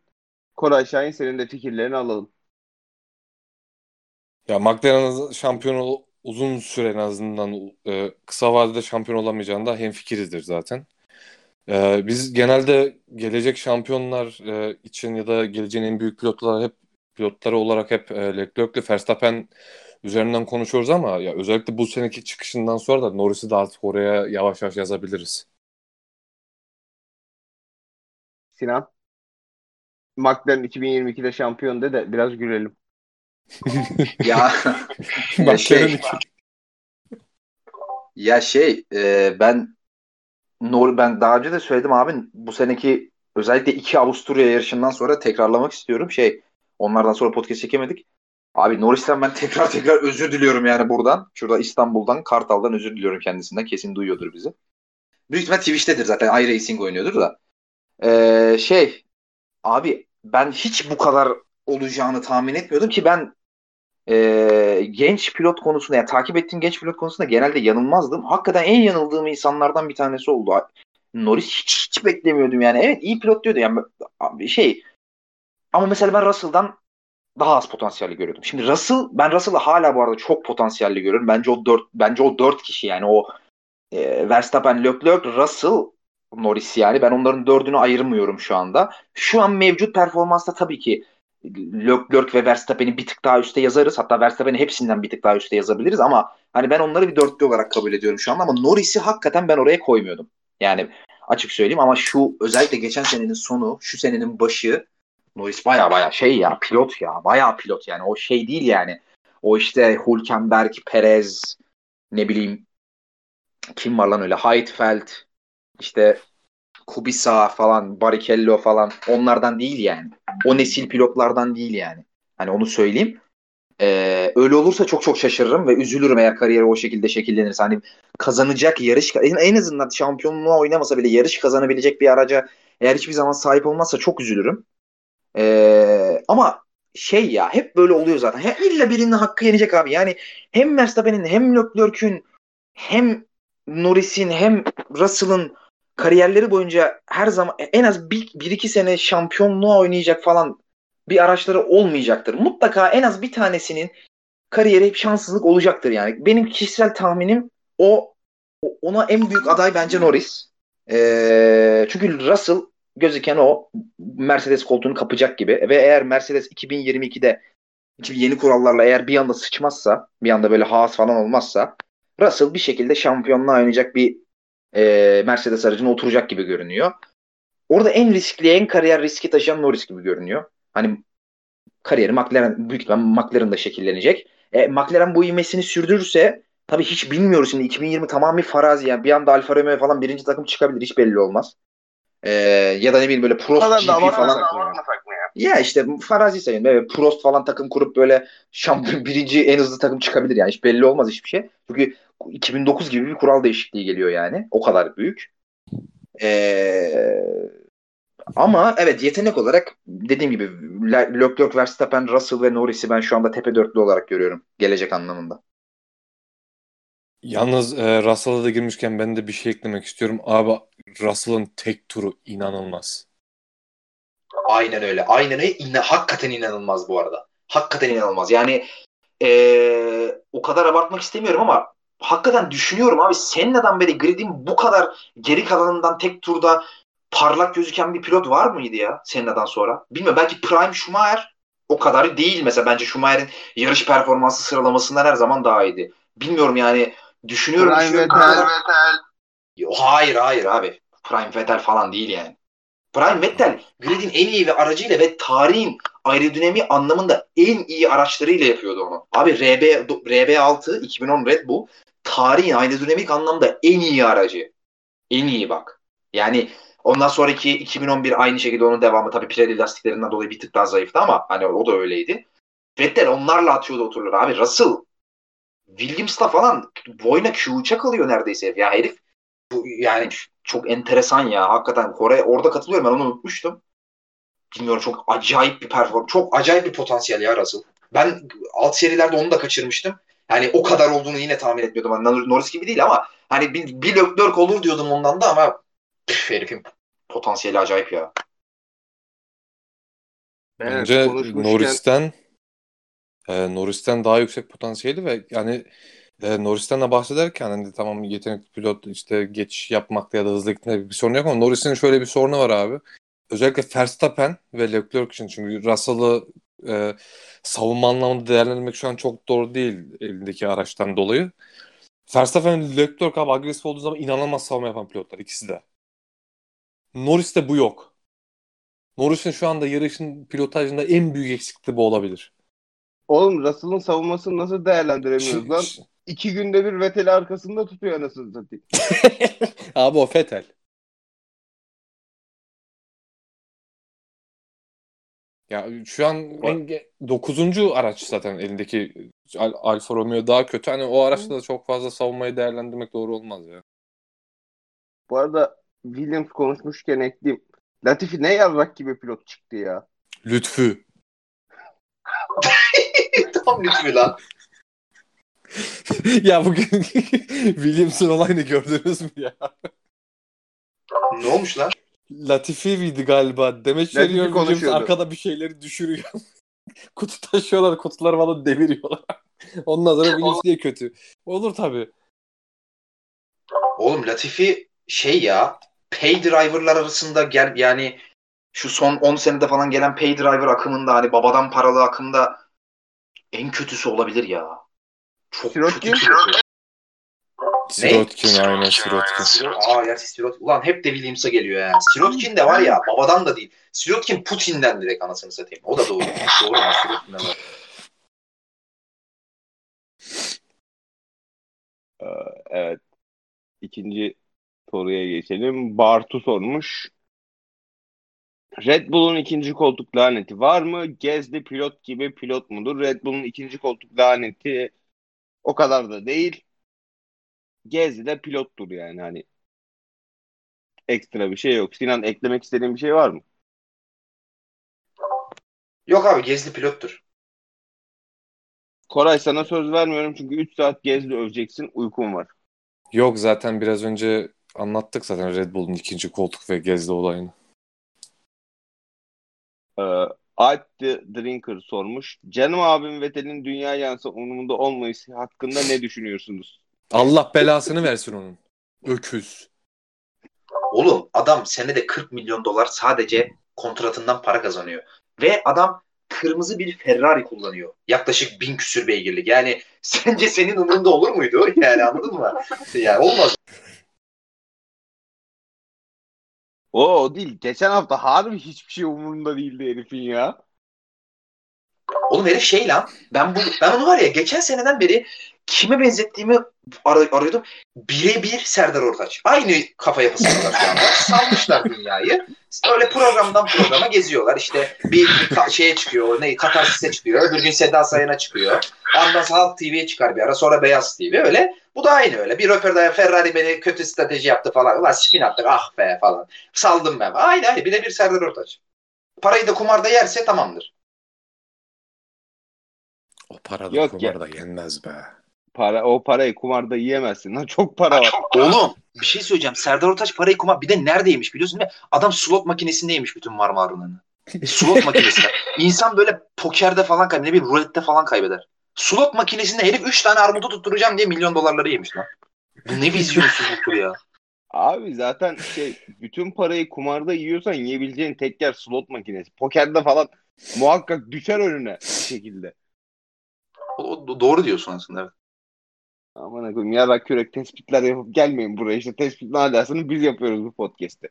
Koray Şahin senin de fikirlerini alalım. Ya McLaren'ın şampiyon uzun süre en azından e, kısa vadede şampiyon olamayacağında hemfikirizdir zaten. E, biz genelde gelecek şampiyonlar e, için ya da geleceğin en büyük pilotlar hep pilotları olarak hep e, Leclerc'le Verstappen üzerinden konuşuyoruz ama ya özellikle bu seneki çıkışından sonra da Norris'i de artık oraya yavaş yavaş yazabiliriz. Sinan. McLaren 2022'de şampiyon de de biraz gülelim. ya McLaren şey- ya şey e, ben Nor ben daha önce de söyledim abi bu seneki özellikle iki Avusturya yarışından sonra tekrarlamak istiyorum. Şey Onlardan sonra podcast çekemedik. Abi Norris'ten ben tekrar tekrar özür diliyorum yani buradan. Şurada İstanbul'dan, Kartal'dan özür diliyorum kendisinden. Kesin duyuyordur bizi. Büyük ihtimal Twitch'tedir zaten. iRacing oynuyordur da. Ee, şey abi ben hiç bu kadar olacağını tahmin etmiyordum ki ben e, genç pilot konusunda yani takip ettiğim genç pilot konusunda genelde yanılmazdım. Hakikaten en yanıldığım insanlardan bir tanesi oldu. Norris hiç, hiç beklemiyordum yani. Evet iyi pilot diyordu yani şey. Ama mesela ben Russell'dan daha az potansiyelli görüyordum. Şimdi Russell ben Russell'ı hala bu arada çok potansiyelli görüyorum. Bence o dört bence o dört kişi yani o e, Verstappen, Leclerc, Russell, Norris yani ben onların dördünü ayırmıyorum şu anda. Şu an mevcut performansta tabii ki Leclerc ve Verstappen'i bir tık daha üstte yazarız. Hatta Verstappen'i hepsinden bir tık daha üstte yazabiliriz ama hani ben onları bir dörtlü olarak kabul ediyorum şu anda ama Norris'i hakikaten ben oraya koymuyordum. Yani açık söyleyeyim ama şu özellikle geçen senenin sonu, şu senenin başı Norris baya baya şey ya pilot ya baya pilot yani o şey değil yani. O işte Hülkenberg, Perez ne bileyim kim var lan öyle Heidfeld işte Kubica falan Barrichello falan onlardan değil yani. O nesil pilotlardan değil yani. Hani onu söyleyeyim. Ee, öyle olursa çok çok şaşırırım ve üzülürüm eğer kariyeri o şekilde şekillenirse. Hani kazanacak yarış en azından şampiyonluğa oynamasa bile yarış kazanabilecek bir araca eğer hiçbir zaman sahip olmazsa çok üzülürüm. Ee, ama şey ya hep böyle oluyor zaten. Hem illa birinin hakkı yenecek abi. Yani hem Verstappen'in hem Leclerc'ün hem Norris'in hem Russell'ın kariyerleri boyunca her zaman en az bir, bir iki sene şampiyonluğa oynayacak falan bir araçları olmayacaktır. Mutlaka en az bir tanesinin kariyeri hep şanssızlık olacaktır yani. Benim kişisel tahminim o ona en büyük aday bence Norris. Ee, çünkü Russell gözüken o Mercedes koltuğunu kapacak gibi ve eğer Mercedes 2022'de yeni kurallarla eğer bir anda sıçmazsa bir anda böyle Haas falan olmazsa Russell bir şekilde şampiyonluğa oynayacak bir e, Mercedes aracına oturacak gibi görünüyor. Orada en riskli, en kariyer riski taşıyan Norris gibi görünüyor. Hani kariyeri McLaren büyük ihtimalle McLaren'da şekillenecek. E, McLaren bu ivmesini sürdürürse tabii hiç bilmiyoruz şimdi 2020 tamam bir farazi yani bir anda Alfa Romeo falan birinci takım çıkabilir hiç belli olmaz. E, ya da ne bileyim böyle Prost GP falan. Ya işte farazi sayın. Evet, Prost falan takım kurup böyle şampiyon birinci en hızlı takım çıkabilir yani. Hiç belli olmaz hiçbir şey. Çünkü 2009 gibi bir kural değişikliği geliyor yani. O kadar büyük. Ee, ama evet yetenek olarak dediğim gibi Leclerc, Verstappen, Russell ve Norris'i ben şu anda tepe dörtlü olarak görüyorum. Gelecek anlamında. Yalnız e, Russell'a da girmişken ben de bir şey eklemek istiyorum. Abi Russell'ın tek turu inanılmaz. Aynen öyle. Aynen öyle. İna, hakikaten inanılmaz bu arada. Hakikaten inanılmaz. Yani ee, o kadar abartmak istemiyorum ama hakikaten düşünüyorum abi Senna'dan beri gridin bu kadar geri kalanından tek turda parlak gözüken bir pilot var mıydı ya Senna'dan sonra? Bilmiyorum belki Prime Schumacher o kadar değil mesela bence Schumacher'in yarış performansı sıralamasından her zaman daha iyiydi. Bilmiyorum yani düşünüyorum. Prime düşünüyorum, Vettel. Hayır hayır abi. Prime Vettel falan değil yani. Prime Vettel gridin en iyi ve aracıyla ve tarihin aerodinami anlamında en iyi araçlarıyla yapıyordu onu. Abi RB RB6 2010 Red Bull tarihin aerodinamik anlamda en iyi aracı. En iyi bak. Yani ondan sonraki 2011 aynı şekilde onun devamı tabii Pirelli lastiklerinden dolayı bir tık daha zayıftı ama hani o da öyleydi. Vettel onlarla atıyordu otururlar abi. Russell Williams'la falan boyuna Q'ça kalıyor neredeyse. Ya herif bu, yani çok enteresan ya. Hakikaten Kore orada katılıyorum ben onu unutmuştum. Bilmiyorum çok acayip bir perform. Çok acayip bir potansiyel ya Russell. Ben alt serilerde onu da kaçırmıştım. Yani o kadar olduğunu yine tahmin etmiyordum. Hani Norris gibi değil ama hani bir, bir Leclerc olur diyordum ondan da ama püf, herifin potansiyeli acayip ya. Bence evet. Norris'ten e, Norris'ten daha yüksek potansiyeli ve yani e, Norris'ten de bahsederken hani tamam yetenekli pilot işte geçiş yapmakta ya da hızlı gitmekte bir sorun yok ama Norris'in şöyle bir sorunu var abi. Özellikle Verstappen ve Leclerc için çünkü Russell'ı e, savunma anlamında değerlendirmek şu an çok doğru değil elindeki araçtan dolayı. Verstappen ve Leclerc abi agresif olduğu zaman inanılmaz savunma yapan pilotlar ikisi de. Norris'te bu yok. Norris'in şu anda yarışın pilotajında en büyük eksikliği bu olabilir. Oğlum Russell'ın savunmasını nasıl değerlendiremiyoruz lan? İki günde bir Vettel'i arkasında tutuyor anasını satayım. Abi o Vettel. Ya şu an en, 9. araç zaten elindeki Al- Alfa Romeo daha kötü. Hani o araçta da çok fazla savunmayı değerlendirmek doğru olmaz ya. Bu arada Williams konuşmuşken ekleyeyim. Latifi ne yarrak gibi pilot çıktı ya. Lütfü. Tam lütfü lan. ya bugün Williams'ın olayını gördünüz mü ya? Ne olmuş lan? Latifi miydi galiba? Demet Latifi veriyor Williams arkada bir şeyleri düşürüyor. Kutu taşıyorlar, kutuları falan deviriyorlar. Ondan sonra Williams diye kötü. Olur tabii. Oğlum Latifi şey ya pay driver'lar arasında gel yani şu son 10 senede falan gelen pay driver akımında hani babadan paralı akımda en kötüsü olabilir ya. Çok Sirotkin? kötü pilot. Sirotkin aynen Sirotkin. Aa gerçi Sirotkin. Ulan hep de Williams'a geliyor ya. Sirotkin de var ya babadan da değil. Sirotkin Putin'den direkt anasını satayım. O da doğru. doğru mu? Sirotkin'den var. Evet. İkinci soruya geçelim. Bartu sormuş. Red Bull'un ikinci koltuk laneti var mı? Gezdi pilot gibi pilot mudur? Red Bull'un ikinci koltuk laneti o kadar da değil. Gezdi de pilottur yani hani. Ekstra bir şey yok. Sinan eklemek istediğin bir şey var mı? Yok abi gezli pilottur. Koray sana söz vermiyorum çünkü 3 saat gezdi öveceksin. Uykum var. Yok zaten biraz önce anlattık zaten Red Bull'un ikinci koltuk ve gezdi olayını. Ee, Alp the Drinker sormuş. Canım abim Vettel'in dünya yansı umurumda olmayışı hakkında ne düşünüyorsunuz? Allah belasını versin onun. Öküz. Oğlum adam senede 40 milyon dolar sadece kontratından para kazanıyor. Ve adam kırmızı bir Ferrari kullanıyor. Yaklaşık bin küsür beygirlik. Yani sence senin umurunda olur muydu? Yani anladın mı? Yani olmaz. O, o değil. Geçen hafta harbi hiçbir şey umurunda değildi herifin ya. Oğlum herif şey lan. Ben bu ben onu var ya geçen seneden beri kime benzettiğimi ar- arıyordum. Birebir Serdar Ortaç. Aynı kafa yapısındalar şu anda. Salmışlar dünyayı. Öyle programdan programa geziyorlar. İşte bir ka- şeye çıkıyor. Ne Katarsis'e çıkıyor. Öbür gün Seda Sayan'a çıkıyor. Ondan sonra Halk TV'ye çıkar bir ara. Sonra Beyaz TV. Öyle. Bu da aynı öyle. Bir röportajda Ferrari beni kötü strateji yaptı falan. Ulan spin attık ah be falan. Saldım ben. Aynı aynı. Birebir Serdar Ortaç. Parayı da kumarda yerse tamamdır. O para da Yok kumar da yenmez be. Para, o parayı kumarda yiyemezsin. Lan çok para var. Oğlum bir şey söyleyeceğim. Serdar Ortaç parayı kumar bir de neredeymiş biliyorsun değil mi? Adam slot makinesinde yemiş bütün marmarununu. Slot makinesinde. İnsan böyle pokerde falan kaybeder. Ne bileyim rulette falan kaybeder. Slot makinesinde herif 3 tane armudu tutturacağım diye milyon dolarları yemiş lan. Bu ne vizyonsuzluktur ya. Abi zaten şey bütün parayı kumarda yiyorsan yiyebileceğin tek yer slot makinesi. Pokerde falan muhakkak düşer önüne bir şekilde. O, o- doğru diyorsun aslında. Evet. Aman koyayım yarak kürek tespitler yapıp gelmeyin buraya işte tespit nalasını biz yapıyoruz bu podcast'te.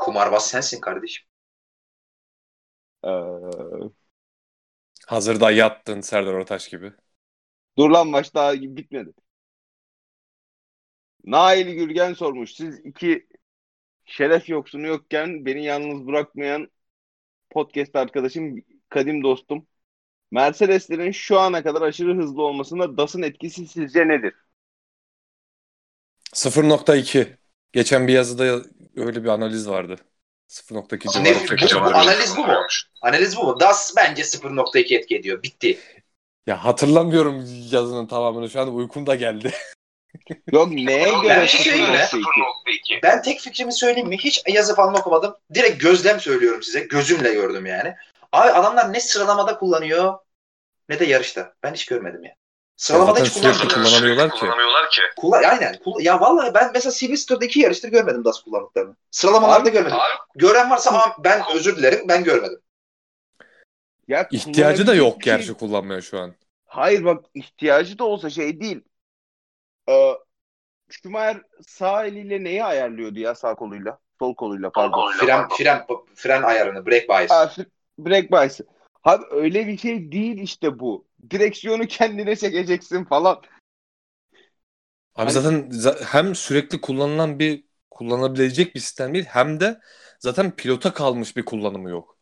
Kumarbaz sensin kardeşim. Ee, Hazırda yattın Serdar Ortaç gibi. dur lan maç daha bitmedi. Nail Gürgen sormuş. Siz iki şeref yoksunu yokken beni yalnız bırakmayan podcast arkadaşım, kadim dostum. Mercedeslerin şu ana kadar aşırı hızlı olmasında DAS'ın etkisi sizce nedir? 0.2. Geçen bir yazıda öyle bir analiz vardı. 0.2 Ne, civarı bu, bu, çekeceğim. analiz bu mu? Analiz bu mu? DAS bence 0.2 etki ediyor. Bitti. Ya hatırlamıyorum yazının tamamını. Şu an uykum da geldi. Yok neye göre bir şey söyleyeyim mi? 0.2? Ben tek fikrimi söyleyeyim mi? Hiç yazı falan okumadım. Direkt gözlem söylüyorum size. Gözümle gördüm yani. Abi adamlar ne sıralamada kullanıyor ne de yarışta. Ben hiç görmedim ya. Sıralamada hiç kullanmıyorlar. kullanamıyorlar ki. Kullan, aynen. Kullan- ya vallahi ben mesela Silverstone'da iki yarıştır görmedim DAS kullandıklarını. Sıralamalarda Abi- görmedim. Gören varsa ama ben özür dilerim ben görmedim. Ya İhtiyacı da yok şey- gerçi kullanmaya şu an. Hayır bak ihtiyacı da olsa şey değil. Ee, Schumacher sağ eliyle neyi ayarlıyordu ya sağ koluyla? Sol koluyla pardon. Fren, fren, fren ayarını, brake bias. Aa, break bias'ı. Abi öyle bir şey değil işte bu. Direksiyonu kendine çekeceksin falan. Abi Hani- zaten za- hem sürekli kullanılan bir kullanabilecek bir sistem değil hem de zaten pilota kalmış bir kullanımı yok.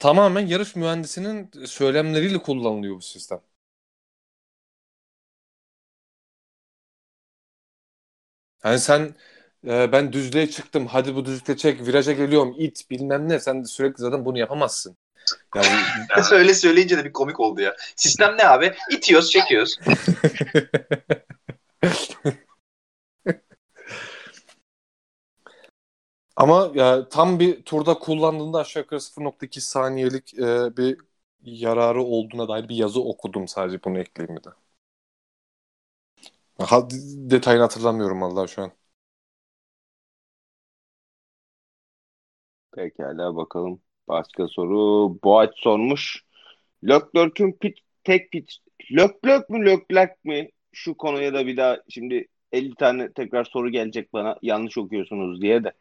tamamen yarış mühendisinin söylemleriyle kullanılıyor bu sistem. Yani sen e, ben düzlüğe çıktım hadi bu düzlükte çek viraja geliyorum it bilmem ne sen de sürekli zaten bunu yapamazsın. Yani, Öyle söyleyince de bir komik oldu ya. Sistem ne abi? İtiyoruz, çekiyoruz. Ama ya tam bir turda kullandığında aşağı yukarı 0.2 saniyelik e, bir yararı olduğuna dair bir yazı okudum sadece bunu ekleyeyim bir de. Ha, detayını hatırlamıyorum Allah şu an. Pekala bakalım. Başka soru. Boğaç sormuş. Leclerc'ün pit, tek pit. Leclerc mü Leclerc mi? Şu konuya da bir daha şimdi 50 tane tekrar soru gelecek bana yanlış okuyorsunuz diye de.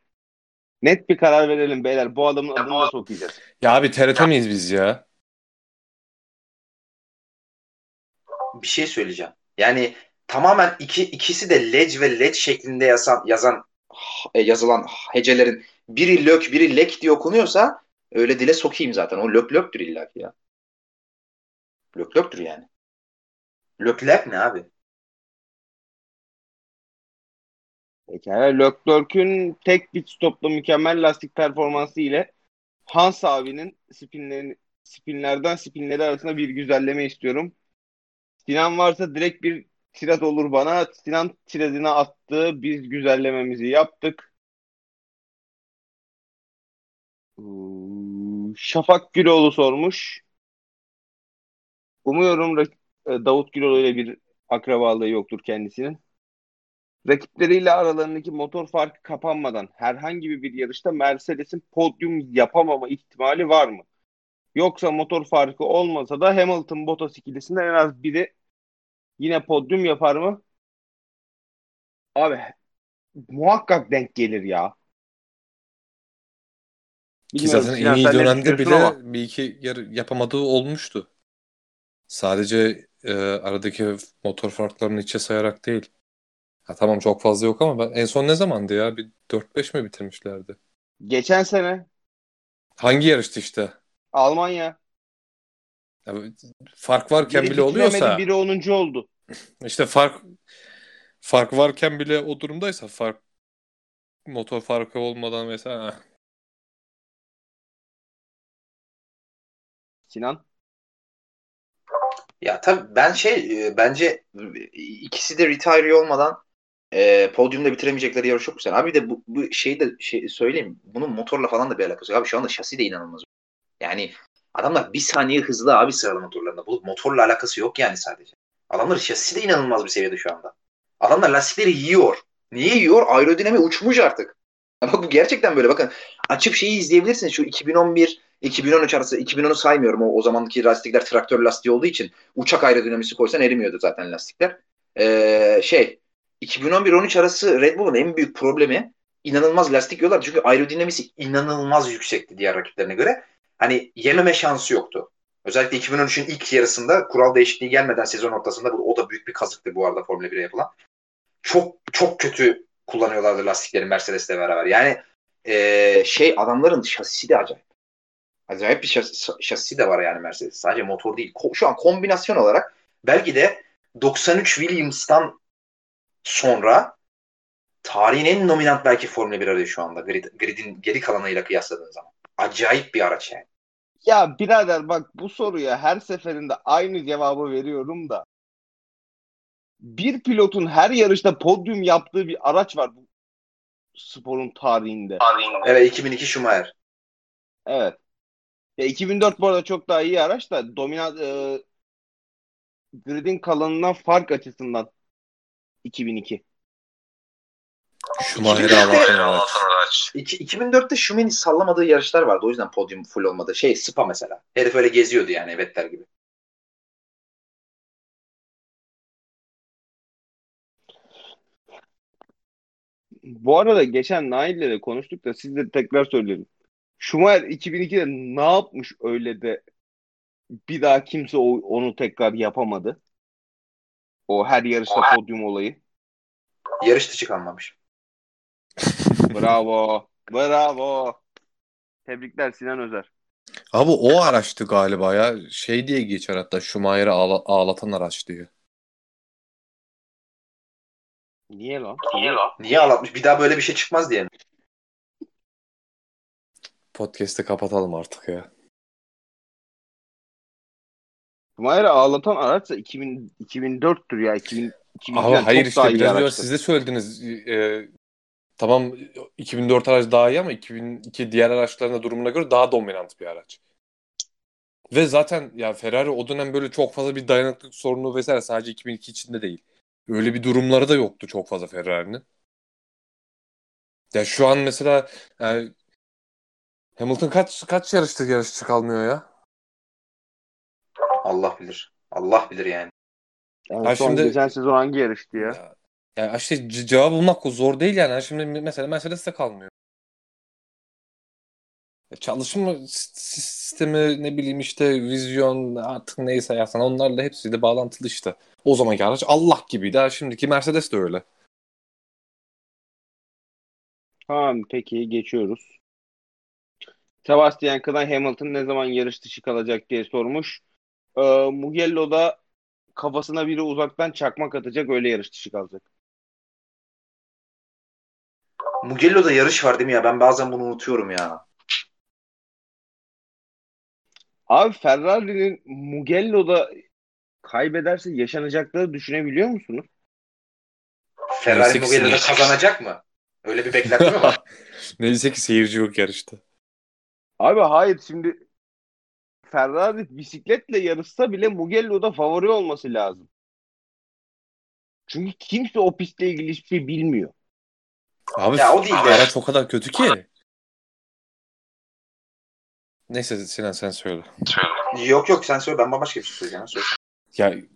Net bir karar verelim beyler. Bu adamın adını nasıl okuyacağız? Ya abi TRT miyiz biz ya? Bir şey söyleyeceğim. Yani tamamen iki, ikisi de lec ve lec şeklinde yazan, yazan e, yazılan hecelerin biri lök biri lek diye okunuyorsa öyle dile sokayım zaten. O lök löktür illa ki ya. Lök löktür yani. Lök lek ne abi? Pekala. Leclerc'ün tek pit stopla mükemmel lastik performansı ile Hans abinin spinlerin, spinlerden spinleri arasında bir güzelleme istiyorum. Sinan varsa direkt bir tirat olur bana. Sinan tiradına attı. Biz güzellememizi yaptık. Şafak Güloğlu sormuş. Umuyorum e, Davut Güloğlu ile bir akrabalığı yoktur kendisinin. Rakipleriyle aralarındaki motor farkı kapanmadan herhangi bir yarışta Mercedes'in podyum yapamama ihtimali var mı? Yoksa motor farkı olmasa da Hamilton Bottas ikilisinden en az biri yine podyum yapar mı? Abi muhakkak denk gelir ya. Ki Bilmiyorum, zaten en iyi dönemde bile ama. bir iki yarı yapamadığı olmuştu. Sadece e, aradaki motor farklarını içe sayarak değil. Ha, tamam çok fazla yok ama ben en son ne zamandı ya? Bir 4-5 mi bitirmişlerdi? Geçen sene Hangi yarıştı işte? Almanya. Ya, fark varken Biri bile oluyorsa biri 10. oldu. işte fark fark varken bile o durumdaysa fark motor farkı olmadan mesela Sinan. Ya tabii ben şey e, bence ikisi de retire olmadan e, podyumda bitiremeyecekleri yarış çok güzel. Abi de bu, bu şeyi de şey söyleyeyim. Bunun motorla falan da bir alakası yok. Abi şu anda şasi de inanılmaz. Yani adamlar bir saniye hızlı abi sıralı motorlarında. Bu motorla alakası yok yani sadece. Adamlar şasi de inanılmaz bir seviyede şu anda. Adamlar lastikleri yiyor. Niye yiyor? Aerodinami uçmuş artık. Bak bu gerçekten böyle. Bakın açıp şeyi izleyebilirsiniz. Şu 2011 2013 arası 2010'u saymıyorum. O, o zamanki lastikler traktör lastiği olduğu için uçak aerodinamisi koysan erimiyordu zaten lastikler. Ee, şey 2011-13 arası Red Bull'un en büyük problemi inanılmaz lastik yiyorlar. Çünkü aerodinamisi inanılmaz yüksekti diğer rakiplerine göre. Hani yememe şansı yoktu. Özellikle 2013'ün ilk yarısında kural değişikliği gelmeden sezon ortasında o da büyük bir kazıktı bu arada Formula 1'e yapılan. Çok çok kötü kullanıyorlardı lastikleri Mercedes'le beraber. Yani ee, şey adamların şasisi de acayip. Acayip bir şasi, şasisi de var yani Mercedes. Sadece motor değil. Ko- Şu an kombinasyon olarak belki de 93 Williams'tan sonra tarihin en dominant belki Formula 1 aracı şu anda. Grid, gridin geri kalanıyla kıyasladığın zaman. Acayip bir araç yani. Ya birader bak bu soruya her seferinde aynı cevabı veriyorum da bir pilotun her yarışta podyum yaptığı bir araç var bu sporun tarihinde. Evet 2002 Schumacher. Evet. Ya 2004 bu arada çok daha iyi araç da dominant e, gridin kalanından fark açısından 2002. Schumacher'e anlatan araç. İki- 2004'te Schumann'in sallamadığı yarışlar vardı. O yüzden podyum full olmadı. Şey Spa mesela. Herif öyle geziyordu yani Vettel gibi. Bu arada geçen Nail'le de konuştuk da siz de tekrar söyleyelim. Schumacher 2002'de ne yapmış öyle de bir daha kimse o- onu tekrar yapamadı. O her yarışta podyum olayı. Yarış dışı kalmamış. Bravo. Bravo. Tebrikler Sinan Özer. Abi o araçtı galiba ya. Şey diye geçer hatta Schumacher'ı ağla- ağlatan araç diye. Niye lan? Niye ağlatmış? Bir daha böyle bir şey çıkmaz diye. mi? Podcast'ı kapatalım artık ya. Schumacher'ı ağlatan araçsa 2000, 2004'tür ya. 2000, 2000'den Ama hayır çok işte daha biraz önce siz de söylediniz. E, tamam 2004 araç daha iyi ama 2002 diğer araçların durumuna göre daha dominant bir araç. Ve zaten ya Ferrari o dönem böyle çok fazla bir dayanıklık sorunu vesaire sadece 2002 içinde değil. Öyle bir durumları da yoktu çok fazla Ferrari'nin. Ya şu an mesela yani Hamilton kaç kaç yarıştır yarışçı kalmıyor ya? Allah bilir. Allah bilir yani. En Ha son şimdi- geçen sezon hangi yarıştı ya? Ya, ya işte c- cevabı bulmak zor değil yani. Şimdi mesela Mercedes'te kalmıyor. Ya Çalışma s- sistemi ne bileyim işte vizyon artık neyse yazsan onlarla hepsi de bağlantılı işte. O zamanki araç Allah gibiydi. Ha, şimdiki Mercedes de öyle. Tamam peki geçiyoruz. Sebastian Kıdan Hamilton ne zaman yarış dışı kalacak diye sormuş. Ee, Mugello da kafasına biri uzaktan çakmak atacak öyle yarış dışı kalacak. Mugello'da yarış var değil mi ya? Ben bazen bunu unutuyorum ya. Abi Ferrari'nin Mugello'da kaybederse yaşanacakları düşünebiliyor musunuz? Ferrari Mugello'da kazanacak mı? Öyle bir beklenti mi var? Neyse ki seyirci yok yarışta. Abi hayır şimdi Ferrari bisikletle yarışsa bile Mugello'da favori olması lazım. Çünkü kimse o pistle ilgili hiçbir şey bilmiyor. Abi Ya o değil de- araç o kadar kötü ki. Neyse Sinan sen söyle. yok yok sen söyle ben bambaşka bir şey söyleyeceğim. Söyle.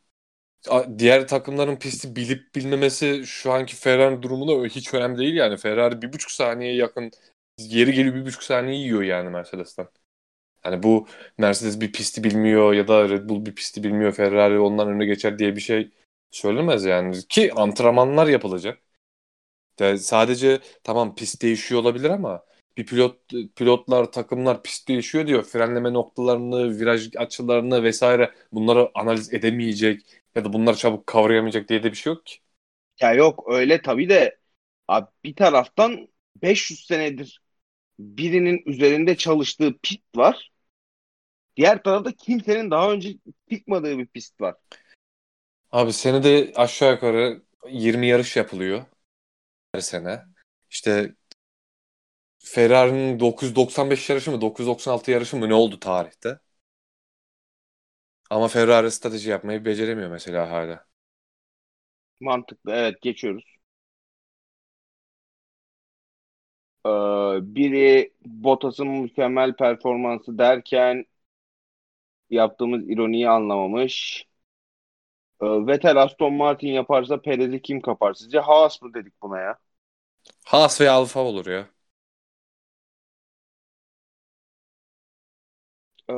Ya diğer takımların pisti bilip bilmemesi şu anki Ferrari durumunda hiç önemli değil yani. Ferrari bir buçuk saniyeye yakın yeri geliyor bir buçuk saniye yiyor yani Mercedes'ten. Hani bu Mercedes bir pisti bilmiyor ya da Red Bull bir pisti bilmiyor Ferrari ondan önüne geçer diye bir şey söylemez yani. Ki antrenmanlar yapılacak. De sadece tamam pist değişiyor olabilir ama bir pilot pilotlar takımlar pist değişiyor diyor. Frenleme noktalarını, viraj açılarını vesaire bunları analiz edemeyecek ya da bunları çabuk kavrayamayacak diye de bir şey yok ki. Ya yok öyle tabii de abi bir taraftan 500 senedir birinin üzerinde çalıştığı pist var. Diğer tarafta kimsenin daha önce çıkmadığı bir pist var. Abi senede aşağı yukarı 20 yarış yapılıyor her sene. İşte Ferrari'nin 995 yarışı mı 996 yarışı mı ne oldu tarihte? Ama Ferrari strateji yapmayı beceremiyor mesela hala. Mantıklı evet geçiyoruz. Ee, biri Bottas'ın mükemmel performansı derken yaptığımız ironiyi anlamamış. Ee, Vettel Aston Martin yaparsa Perez'i kim kapar sizce? Haas mı dedik buna ya? Haas ve Alfa olur ya. Ee,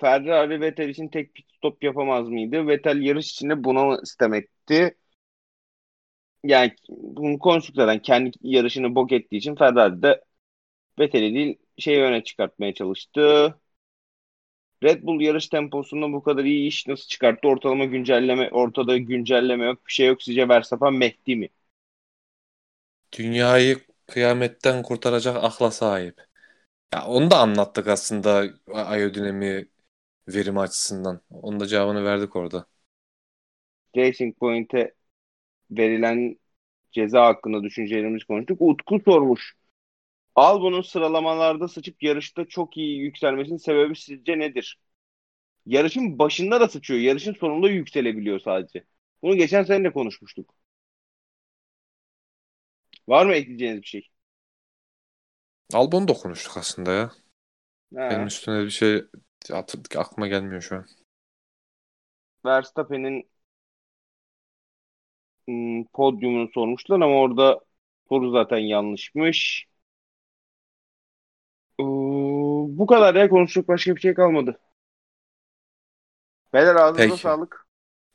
Ferrari Vettel için tek pit stop yapamaz mıydı? Vettel yarış içinde buna mı istemekti? Yani bunu konuştuk zaten. Kendi yarışını bok ettiği için Ferrari de Vettel'i değil şeyi öne çıkartmaya çalıştı. Red Bull yarış temposunda bu kadar iyi iş nasıl çıkarttı? Ortalama güncelleme, ortada güncelleme yok, bir şey yok. Sizce Verstappen Mehdi mi? Dünyayı kıyametten kurtaracak akla sahip. Ya onu da anlattık aslında aerodinami verimi açısından. Onun da cevabını verdik orada. Racing Point'e verilen ceza hakkında düşüncelerimizi konuştuk. Utku sormuş. Albon'un sıralamalarda sıçıp yarışta çok iyi yükselmesinin sebebi sizce nedir? Yarışın başında da sıçıyor. Yarışın sonunda yükselebiliyor sadece. Bunu geçen sene de konuşmuştuk. Var mı ekleyeceğiniz bir şey? Albon'u da konuştuk aslında ya. Ha. Benim üstüne bir şey aklıma gelmiyor şu an. Verstappen'in podyumunu sormuşlar ama orada soru zaten yanlışmış. Ee, bu kadar ya konuşacak başka bir şey kalmadı. Beyler ağzınıza Peki. sağlık.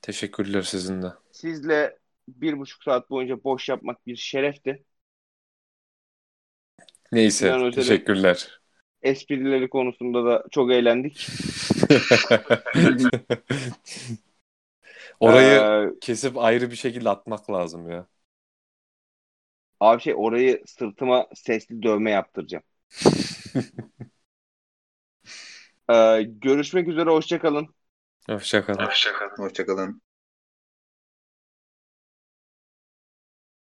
Teşekkürler sizin de. Sizle bir buçuk saat boyunca boş yapmak bir şerefti. Neyse Sinan Özel'in- teşekkürler. esprileri konusunda da çok eğlendik. Orayı Ee, kesip ayrı bir şekilde atmak lazım ya. abi şey orayı sırtıma sesli dövme yaptıracağım. Ee, görüşmek üzere hoşçakalın. Hoşçakalın. Hoşçakalın.